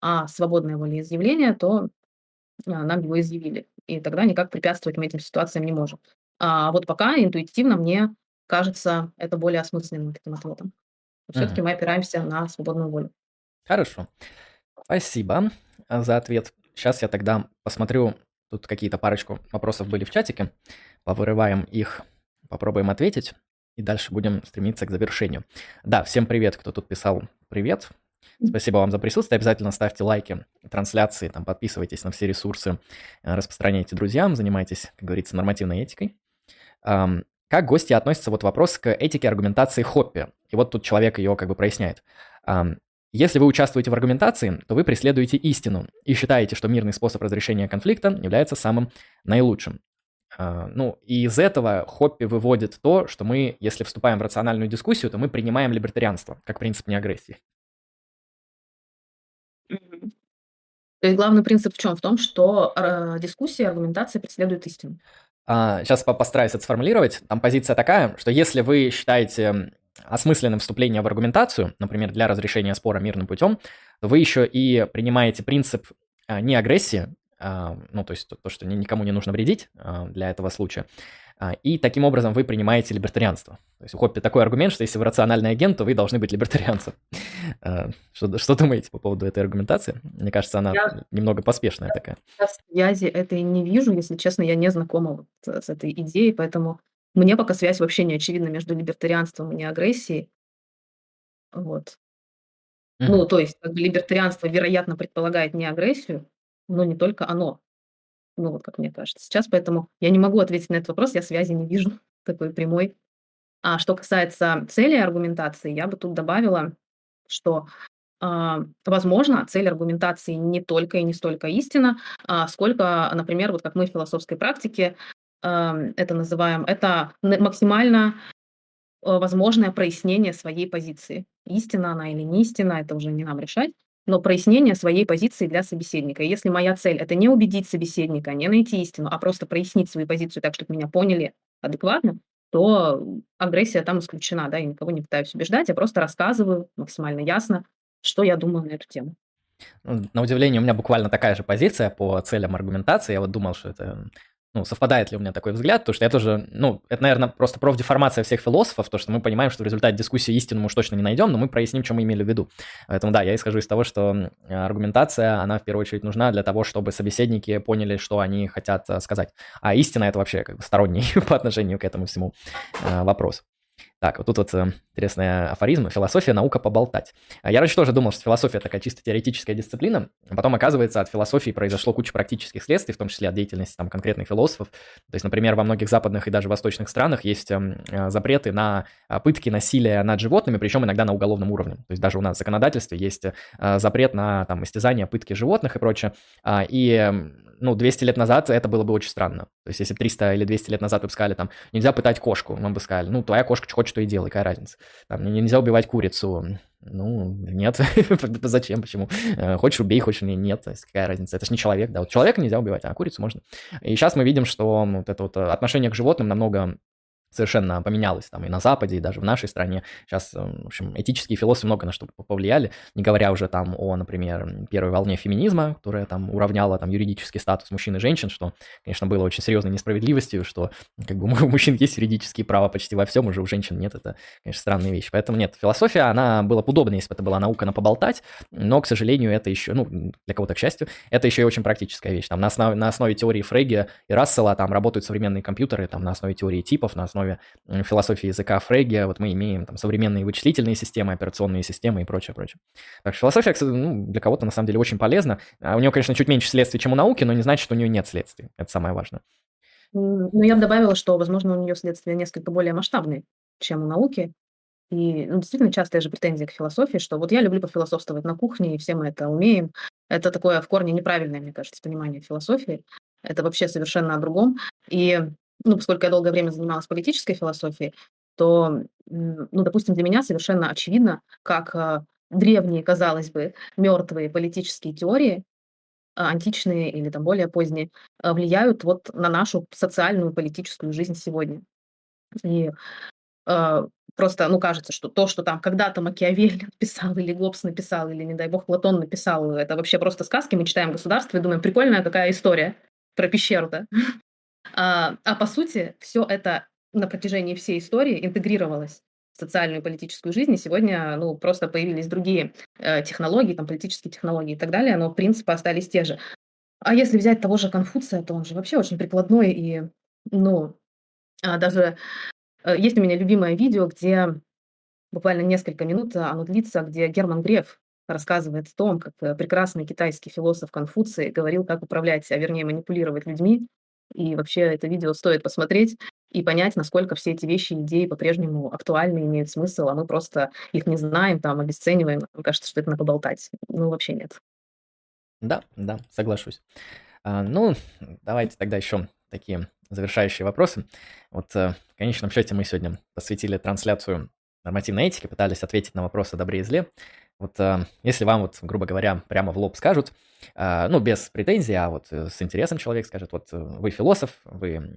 а свободное волеизъявление, то нам его изъявили. И тогда никак препятствовать мы этим ситуациям не можем. А вот пока интуитивно мне кажется это более осмысленным таким ответом. Все-таки мы опираемся на свободную волю. Хорошо. Спасибо а, за ответ. Сейчас я тогда посмотрю, тут какие-то парочку вопросов были в чатике, повырываем их, попробуем ответить, и дальше будем стремиться к завершению. Да, всем привет, кто тут писал привет. Спасибо вам за присутствие. Обязательно ставьте лайки трансляции, там, подписывайтесь на все ресурсы, э, распространяйте друзьям, занимайтесь, как говорится, нормативной этикой. Как гости относятся вот вопрос к этике аргументации Хоппи? И вот тут человек ее как бы проясняет. Если вы участвуете в аргументации, то вы преследуете истину и считаете, что мирный способ разрешения конфликта является самым наилучшим. А, ну, и из этого Хоппи выводит то, что мы, если вступаем в рациональную дискуссию, то мы принимаем либертарианство как принцип неагрессии. То есть главный принцип в чем? В том, что э, дискуссия, аргументация преследует истину. А, сейчас постараюсь это сформулировать. Там позиция такая, что если вы считаете осмысленным вступление в аргументацию, например, для разрешения спора мирным путем, то вы еще и принимаете принцип а, не агрессии, а, ну, то есть то, что никому не нужно вредить а, для этого случая, и таким образом вы принимаете либертарианство. То есть у Хоппи такой аргумент, что если вы рациональный агент, то вы должны быть либертарианцем. [LAUGHS] А, что, что думаете по поводу этой аргументации? Мне кажется, она я, немного поспешная такая. Я связи этой не вижу, если честно, я не знакома вот с этой идеей, поэтому мне пока связь вообще не очевидна между либертарианством и неагрессией. Вот. Mm-hmm. Ну, то есть, как бы либертарианство, вероятно, предполагает не агрессию, но не только оно. Ну, вот как мне кажется сейчас, поэтому я не могу ответить на этот вопрос, я связи не вижу [LAUGHS] такой прямой. А что касается цели аргументации, я бы тут добавила, что а, возможно, цель аргументации не только и не столько истина, а сколько, например, вот как мы в философской практике а, это называем, это максимально а, возможное прояснение своей позиции. Истина она или не истина, это уже не нам решать но прояснение своей позиции для собеседника. И если моя цель – это не убедить собеседника, не найти истину, а просто прояснить свою позицию так, чтобы меня поняли адекватно, то агрессия там исключена, да, я никого не пытаюсь убеждать, я просто рассказываю максимально ясно, что я думаю на эту тему. Ну, на удивление, у меня буквально такая же позиция по целям аргументации. Я вот думал, что это ну, совпадает ли у меня такой взгляд, потому что я тоже, ну, это, наверное, просто профдеформация всех философов, то, что мы понимаем, что в результате дискуссии истину мы уж точно не найдем, но мы проясним, что мы имели в виду. Поэтому, да, я исхожу из того, что аргументация, она в первую очередь нужна для того, чтобы собеседники поняли, что они хотят э, сказать. А истина – это вообще как бы сторонний [LAUGHS] по отношению к этому всему э, вопрос. Так, вот тут вот э, интересный афоризм. Философия, наука поболтать. Я раньше тоже думал, что философия такая чисто теоретическая дисциплина. Потом, оказывается, от философии произошло куча практических следствий, в том числе от деятельности там, конкретных философов. То есть, например, во многих западных и даже восточных странах есть эм, э, запреты на э, пытки, насилие над животными, причем иногда на уголовном уровне. То есть даже у нас в законодательстве есть запрет на там, истязание, пытки животных и прочее. А, и эм, ну, 200 лет назад это было бы очень странно. То есть, если 300 или 200 лет назад вы бы сказали, там, нельзя пытать кошку, мы бы сказали, ну, твоя кошка хочет, что и делай, какая разница. Там, нельзя убивать курицу. Ну, нет, [LAUGHS] зачем, почему? Э, хочешь убей, хочешь не, нет, какая разница, это же не человек, да, вот человека нельзя убивать, а курицу можно. И сейчас мы видим, что вот это вот отношение к животным намного совершенно поменялось там и на Западе, и даже в нашей стране. Сейчас, э, в общем, этические философы много на что повлияли, не говоря уже там о, например, первой волне феминизма, которая там уравняла там юридический статус мужчин и женщин, что, конечно, было очень серьезной несправедливостью, что как бы [LAUGHS] у мужчин есть юридические права почти во всем, уже у женщин нет, это, конечно, странная вещь. Поэтому нет, философия, она была бы удобна, если бы это была наука на поболтать, но, к сожалению, это еще, ну, для кого-то, к счастью, это еще и очень практическая вещь. Там на основе, на основе теории Фрейга и Рассела там работают современные компьютеры, там на основе теории типов, на основе философии языка Фрейги, вот мы имеем там современные вычислительные системы, операционные системы и прочее, прочее. Так что философия, ну, для кого-то на самом деле очень полезна. А у нее, конечно, чуть меньше следствий, чем у науки, но не значит, что у нее нет следствий. Это самое важное. Ну, я бы добавила, что, возможно, у нее следствия несколько более масштабные, чем у науки. И ну, действительно частая же претензия к философии, что вот я люблю пофилософствовать на кухне, и все мы это умеем. Это такое в корне неправильное, мне кажется, понимание философии. Это вообще совершенно о другом. И ну, поскольку я долгое время занималась политической философией, то, ну, допустим, для меня совершенно очевидно, как а, древние, казалось бы, мертвые политические теории, а, античные или там более поздние, а, влияют вот на нашу социальную политическую жизнь сегодня. И просто, ну, кажется, что то, что там когда-то Макиавелли [LAUGHS] написал, или Гоббс написал, или, не дай бог, Платон написал, это вообще просто сказки. Мы читаем «Государство» и думаем, прикольная какая история про пещеру, да? А, а по сути, все это на протяжении всей истории интегрировалось в социальную и политическую жизнь, и сегодня ну, просто появились другие э, технологии, там, политические технологии и так далее, но принципы остались те же. А если взять того же Конфуция, то он же вообще очень прикладной, и, ну, а даже э, есть у меня любимое видео, где буквально несколько минут оно длится, где Герман Греф рассказывает о том, как э, прекрасный китайский философ Конфуций говорил, как управлять, а вернее манипулировать людьми, и вообще это видео стоит посмотреть и понять, насколько все эти вещи, идеи по-прежнему актуальны, имеют смысл, а мы просто их не знаем, там, обесцениваем. Мне кажется, что это на поболтать. Ну, вообще нет. Да, да, соглашусь. А, ну, давайте тогда еще такие завершающие вопросы. Вот э, в конечном счете мы сегодня посвятили трансляцию нормативной этики, пытались ответить на вопросы о добре и зле. Вот э, если вам, вот, грубо говоря, прямо в лоб скажут, э, ну, без претензий, а вот э, с интересом человек скажет, вот вы философ, вы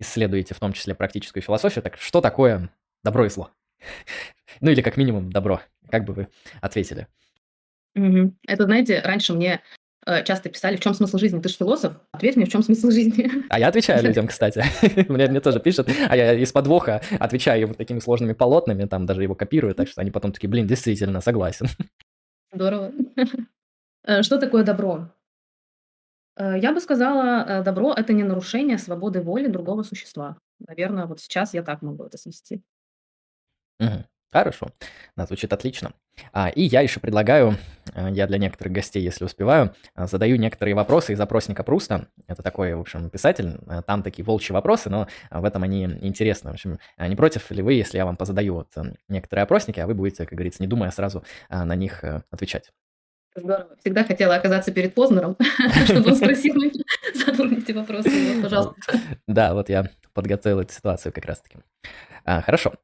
исследуете в том числе практическую философию, так что такое добро и зло? [LAUGHS] Ну или как минимум добро. Как бы вы ответили? Это, знаете, раньше мне Э, часто писали, в чем смысл жизни? Ты же философ, ответь мне, в чем смысл жизни? А я отвечаю людям, [LAUGHS] кстати. [LAUGHS] мне, мне тоже пишут, а я из подвоха отвечаю вот такими сложными полотнами, там даже его копирую, так что они потом такие, блин, действительно, согласен. [LAUGHS] Здорово. Э, что такое добро? Э, я бы сказала, добро – это не нарушение свободы воли другого существа. Наверное, вот сейчас я так могу это свести. Угу. Хорошо, звучит отлично. А, и я еще предлагаю, э, я для некоторых гостей, если успеваю, э, задаю некоторые вопросы из опросника Пруста. Это такой, в общем, писатель. Э, там такие волчьи вопросы, но в этом они интересны. В общем, не против ли вы, если я вам позадаю вот некоторые опросники, а вы будете, как говорится, не думая сразу на них отвечать? Здорово. Всегда хотела оказаться перед Познером, [LAUGHS] чтобы он спросил меня, задал эти вопросы. Пожалуйста. Да, вот я подготовил эту ситуацию как раз-таки. А, хорошо.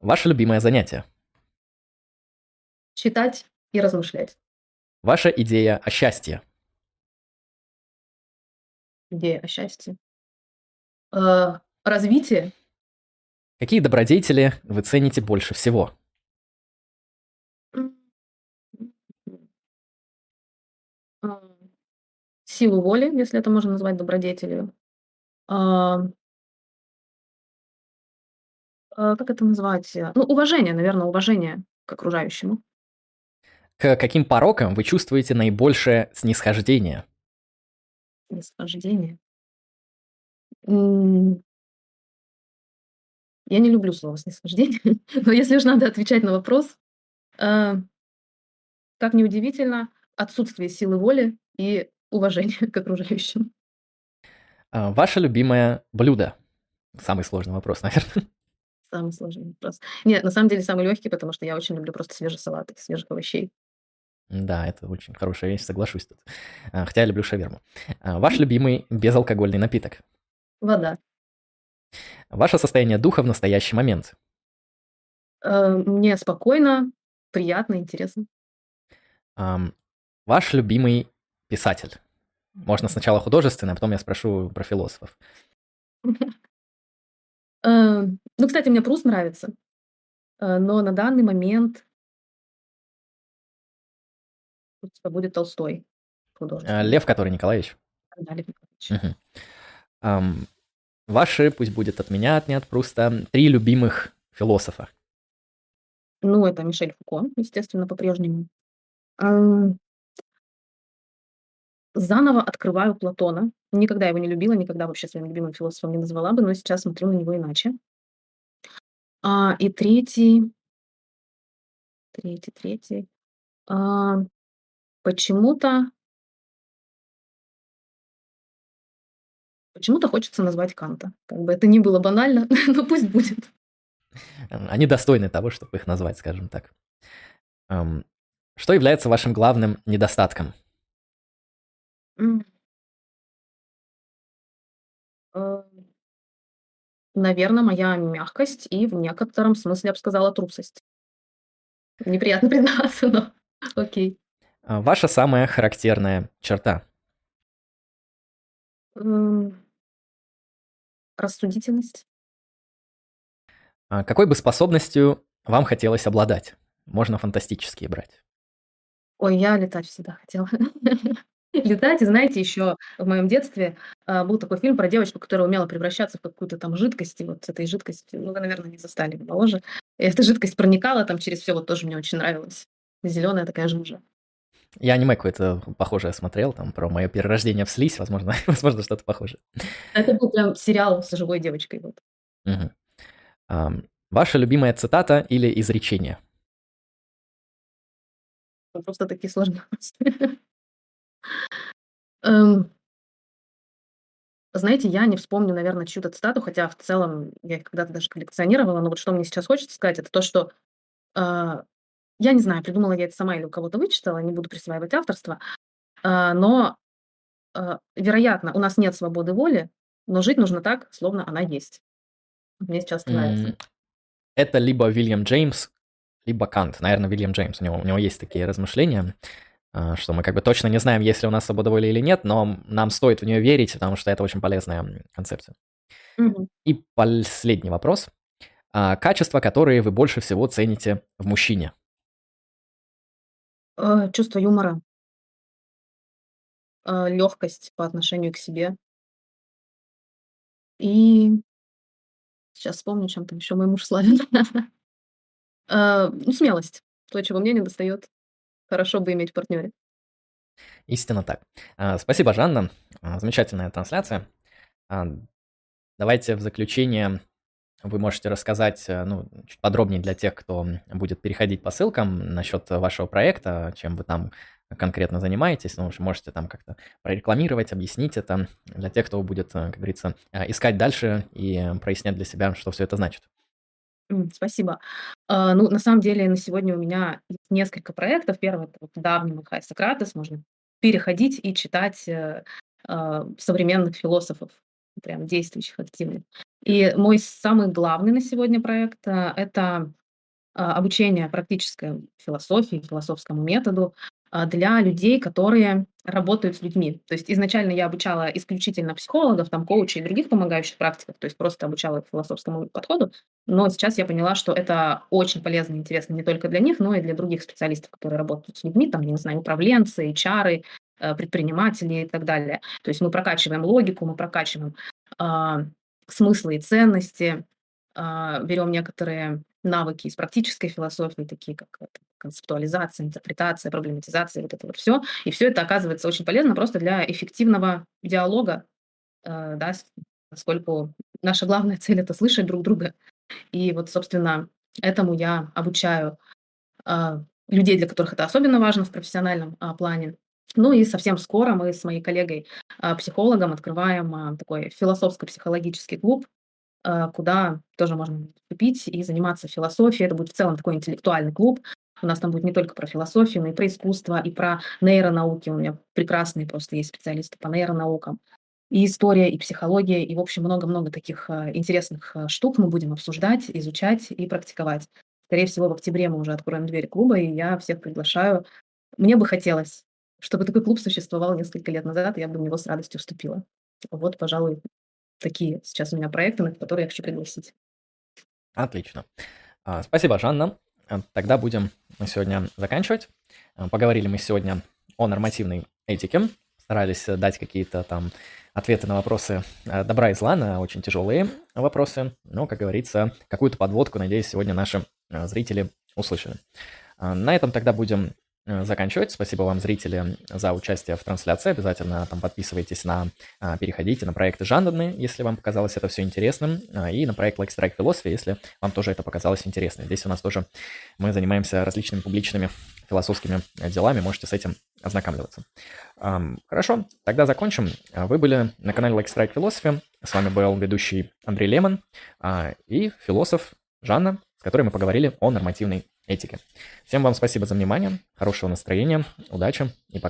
Ваше любимое занятие? Читать и размышлять. Ваша идея о счастье? Идея о счастье. Э, развитие. Какие добродетели вы цените больше всего? Силу воли, если это можно назвать добродетелью. А, Э, как это назвать? Э, ну, уважение, наверное, уважение к окружающему. К каким порокам вы чувствуете наибольшее снисхождение? Снисхождение? Я не люблю слово снисхождение, [LAUGHS] но если уж надо отвечать на вопрос, э, как ни удивительно, отсутствие силы воли и уважение [LAUGHS] к окружающим. А, ваше любимое блюдо? Самый сложный вопрос, [LAUGHS] наверное. Самый сложный вопрос. Нет, на самом деле самый легкий, потому что я очень люблю просто свежий салат свежих овощей. Да, это очень хорошая вещь, соглашусь тут. А, хотя я люблю шаверму. А, ваш любимый безалкогольный напиток? Вода. Ваше состояние духа в настоящий момент? Э, мне спокойно, приятно, интересно. Ваш любимый писатель? Можно сначала художественный, а потом я спрошу про философов. [LAUGHS] Ну, кстати, мне Пруст нравится, э, но на данный момент пусть будет Толстой А, художественный. Лев который Николаевич? Да, Лев Николаевич. Мгм. Ам, ваши, пусть будет от меня, не от Пруста, 3 любимых философа. Ну, это Мишель Фуко, естественно, по-прежнему. Ам Заново открываю Платона. Никогда его не любила, никогда вообще своим любимым философом не назвала бы, но сейчас смотрю на него иначе. А, и третий третий третий, а, почему-то почему-то хочется назвать Канта. Как бы это ни было банально, [LAUGHS] но пусть будет. Они достойны того, чтобы их назвать, скажем так. Что является вашим главным недостатком? М. Э, наверно, моя мягкость и в некотором смысле, я бы сказала, трусость. Неприятно [LAUGHS] признаваться, но окей. А, ваша самая характерная черта? Рассудительность. А, какой бы способностью вам хотелось обладать? Можно фантастические брать. Ой, я летать всегда хотела. [LAUGHS] Летать, и знаете, ещё в моем детстве, а, был такой фильм про девочку, которая умела превращаться в какую-то там жидкость, и вот с этой жидкостью, ну, вы, наверно, не застали, моложе. И эта жидкость проникала там через всё, вот тоже мне очень нравилось. Зелёная такая жижа. Я аниме какое-то похожее смотрел, там про моё перерождение в слизь, возможно [LAUGHS] возможно, что-то похожее. Это был прям сериал с живой девочкой, вот. Мгм. Ам, ваша любимая цитата или изречение? Просто такие сложные вопросы. [LAUGHS] Эм. Знаете, я не вспомню, наверно, чью-то цитату, хотя в целом я когда-то даже коллекционировала, но вот что мне сейчас хочется сказать, это то, что, а, я не знаю, придумала я это сама или у кого-то вычитала, не буду присваивать авторство, а, но, а, вероятно, у нас нет свободы воли, но жить нужно так, словно она есть. Мне сейчас нравится. Это либо Вильям Джеймс, либо Кант. Наверно, Вильям Джеймс. У него у него есть такие размышления, что мы как бы точно не знаем, есть ли у нас свобода воли или нет, но нам стоит в неё верить, потому что это очень полезная, концепция. Мгм. И последний вопрос. А, качества, которые вы больше всего цените в мужчине? Э, чувство юмора. А, лёгкость по отношению к себе. И щас вспомню, чем там ещё мой муж [LAUGHS] славен. Ну, смелость. То, чего мне недостаёт. Хорошо бы иметь в партнёре. Истинно так. А, спасибо, Жанна. А, замечательная трансляция. А, давайте в заключение вы можете рассказать, э, ну, чуть подробнее для тех, кто будет переходить по ссылкам насчёт вашего проекта, чем вы там конкретно занимаетесь. Ну, можете там как-то прорекламировать, объяснить это для тех, кто будет, э, как говорится, а, искать дальше и прояснять для себя, что всё это значит. Спасибо. А, ну, на самом деле, на сегодня у меня несколько проектов. Первый- это вот давний Михай Сократес. Можно переходить и читать, э, а, современных философов, прям действующих активно. И мой самый главный на сегодня проект, а, это, обучение практической философии, философскому методу, для людей, которые работают с людьми. То есть изначально я обучала исключительно психологов, там, коучей и других помогающих практиков, то есть просто обучала их философскому подходу. Но сейчас я поняла, что это очень полезно и интересно не только для них, но и для других специалистов, которые работают с людьми, там, я не знаю, управленцы, эйчары, э, предприниматели и так далее. То есть мы прокачиваем логику, мы прокачиваем, а, смыслы и ценности, а, берем некоторые навыки из практической философии, такие как это концептуализация, интерпретация, проблематизация, вот это вот всё. И всё это оказывается очень полезно просто для эффективного диалога, э, да, поскольку наша главная [LAUGHS] цель- это слышать друг друга. И вот, собственно, этому я обучаю, а, людей, для которых это особенно важно в профессиональном, а, плане. Ну и совсем скоро мы с моей коллегой, а, психологом открываем, такой философско-психологический клуб, куда тоже можно вступить и заниматься философией. Это будет в целом такой интеллектуальный клуб. У нас там будет не только про философию, но и про искусство, и про нейронауки. У меня прекрасные просто есть специалисты по нейронаукам. И история, и психология, и, в общем, много-много таких, а, интересных, а, штук мы будем обсуждать, изучать и практиковать. Скорее всего, в октябре мы уже откроем двери клуба, и я всех приглашаю. Мне бы хотелось, чтобы такой клуб существовал несколько лет назад, и я бы в него с радостью вступила. Вот, пожалуй такие сейчас у меня проекты, на которые я хочу пригласить. Отлично. А, спасибо, Жанна. А, тогда будем сегодня заканчивать. А, поговорили мы сегодня о нормативной этике, старались дать какие-то там ответы на вопросы добра и зла, на очень тяжелые вопросы. Но, как говорится, какую-то подводку, надеюсь, сегодня наши зрители услышали. На этом тогда будем заканчивать. Спасибо вам, зрители, за участие в трансляции. Обязательно там подписывайтесь на, а, переходите на проекты Жандарны, если вам показалось это все интересным, а, и на проект Like Strike Philosophy, если вам тоже это показалось интересным. Здесь у нас тоже мы занимаемся различными публичными философскими делами, можете с этим ознакомливаться. Хорошо, тогда закончим. Вы были на канале Like Strike Philosophy. С вами был ведущий Андрей Лемон а, и философ Жанна, с которой мы поговорили о нормативной этики. Всем вам спасибо за внимание, хорошего настроения, удачи и пока.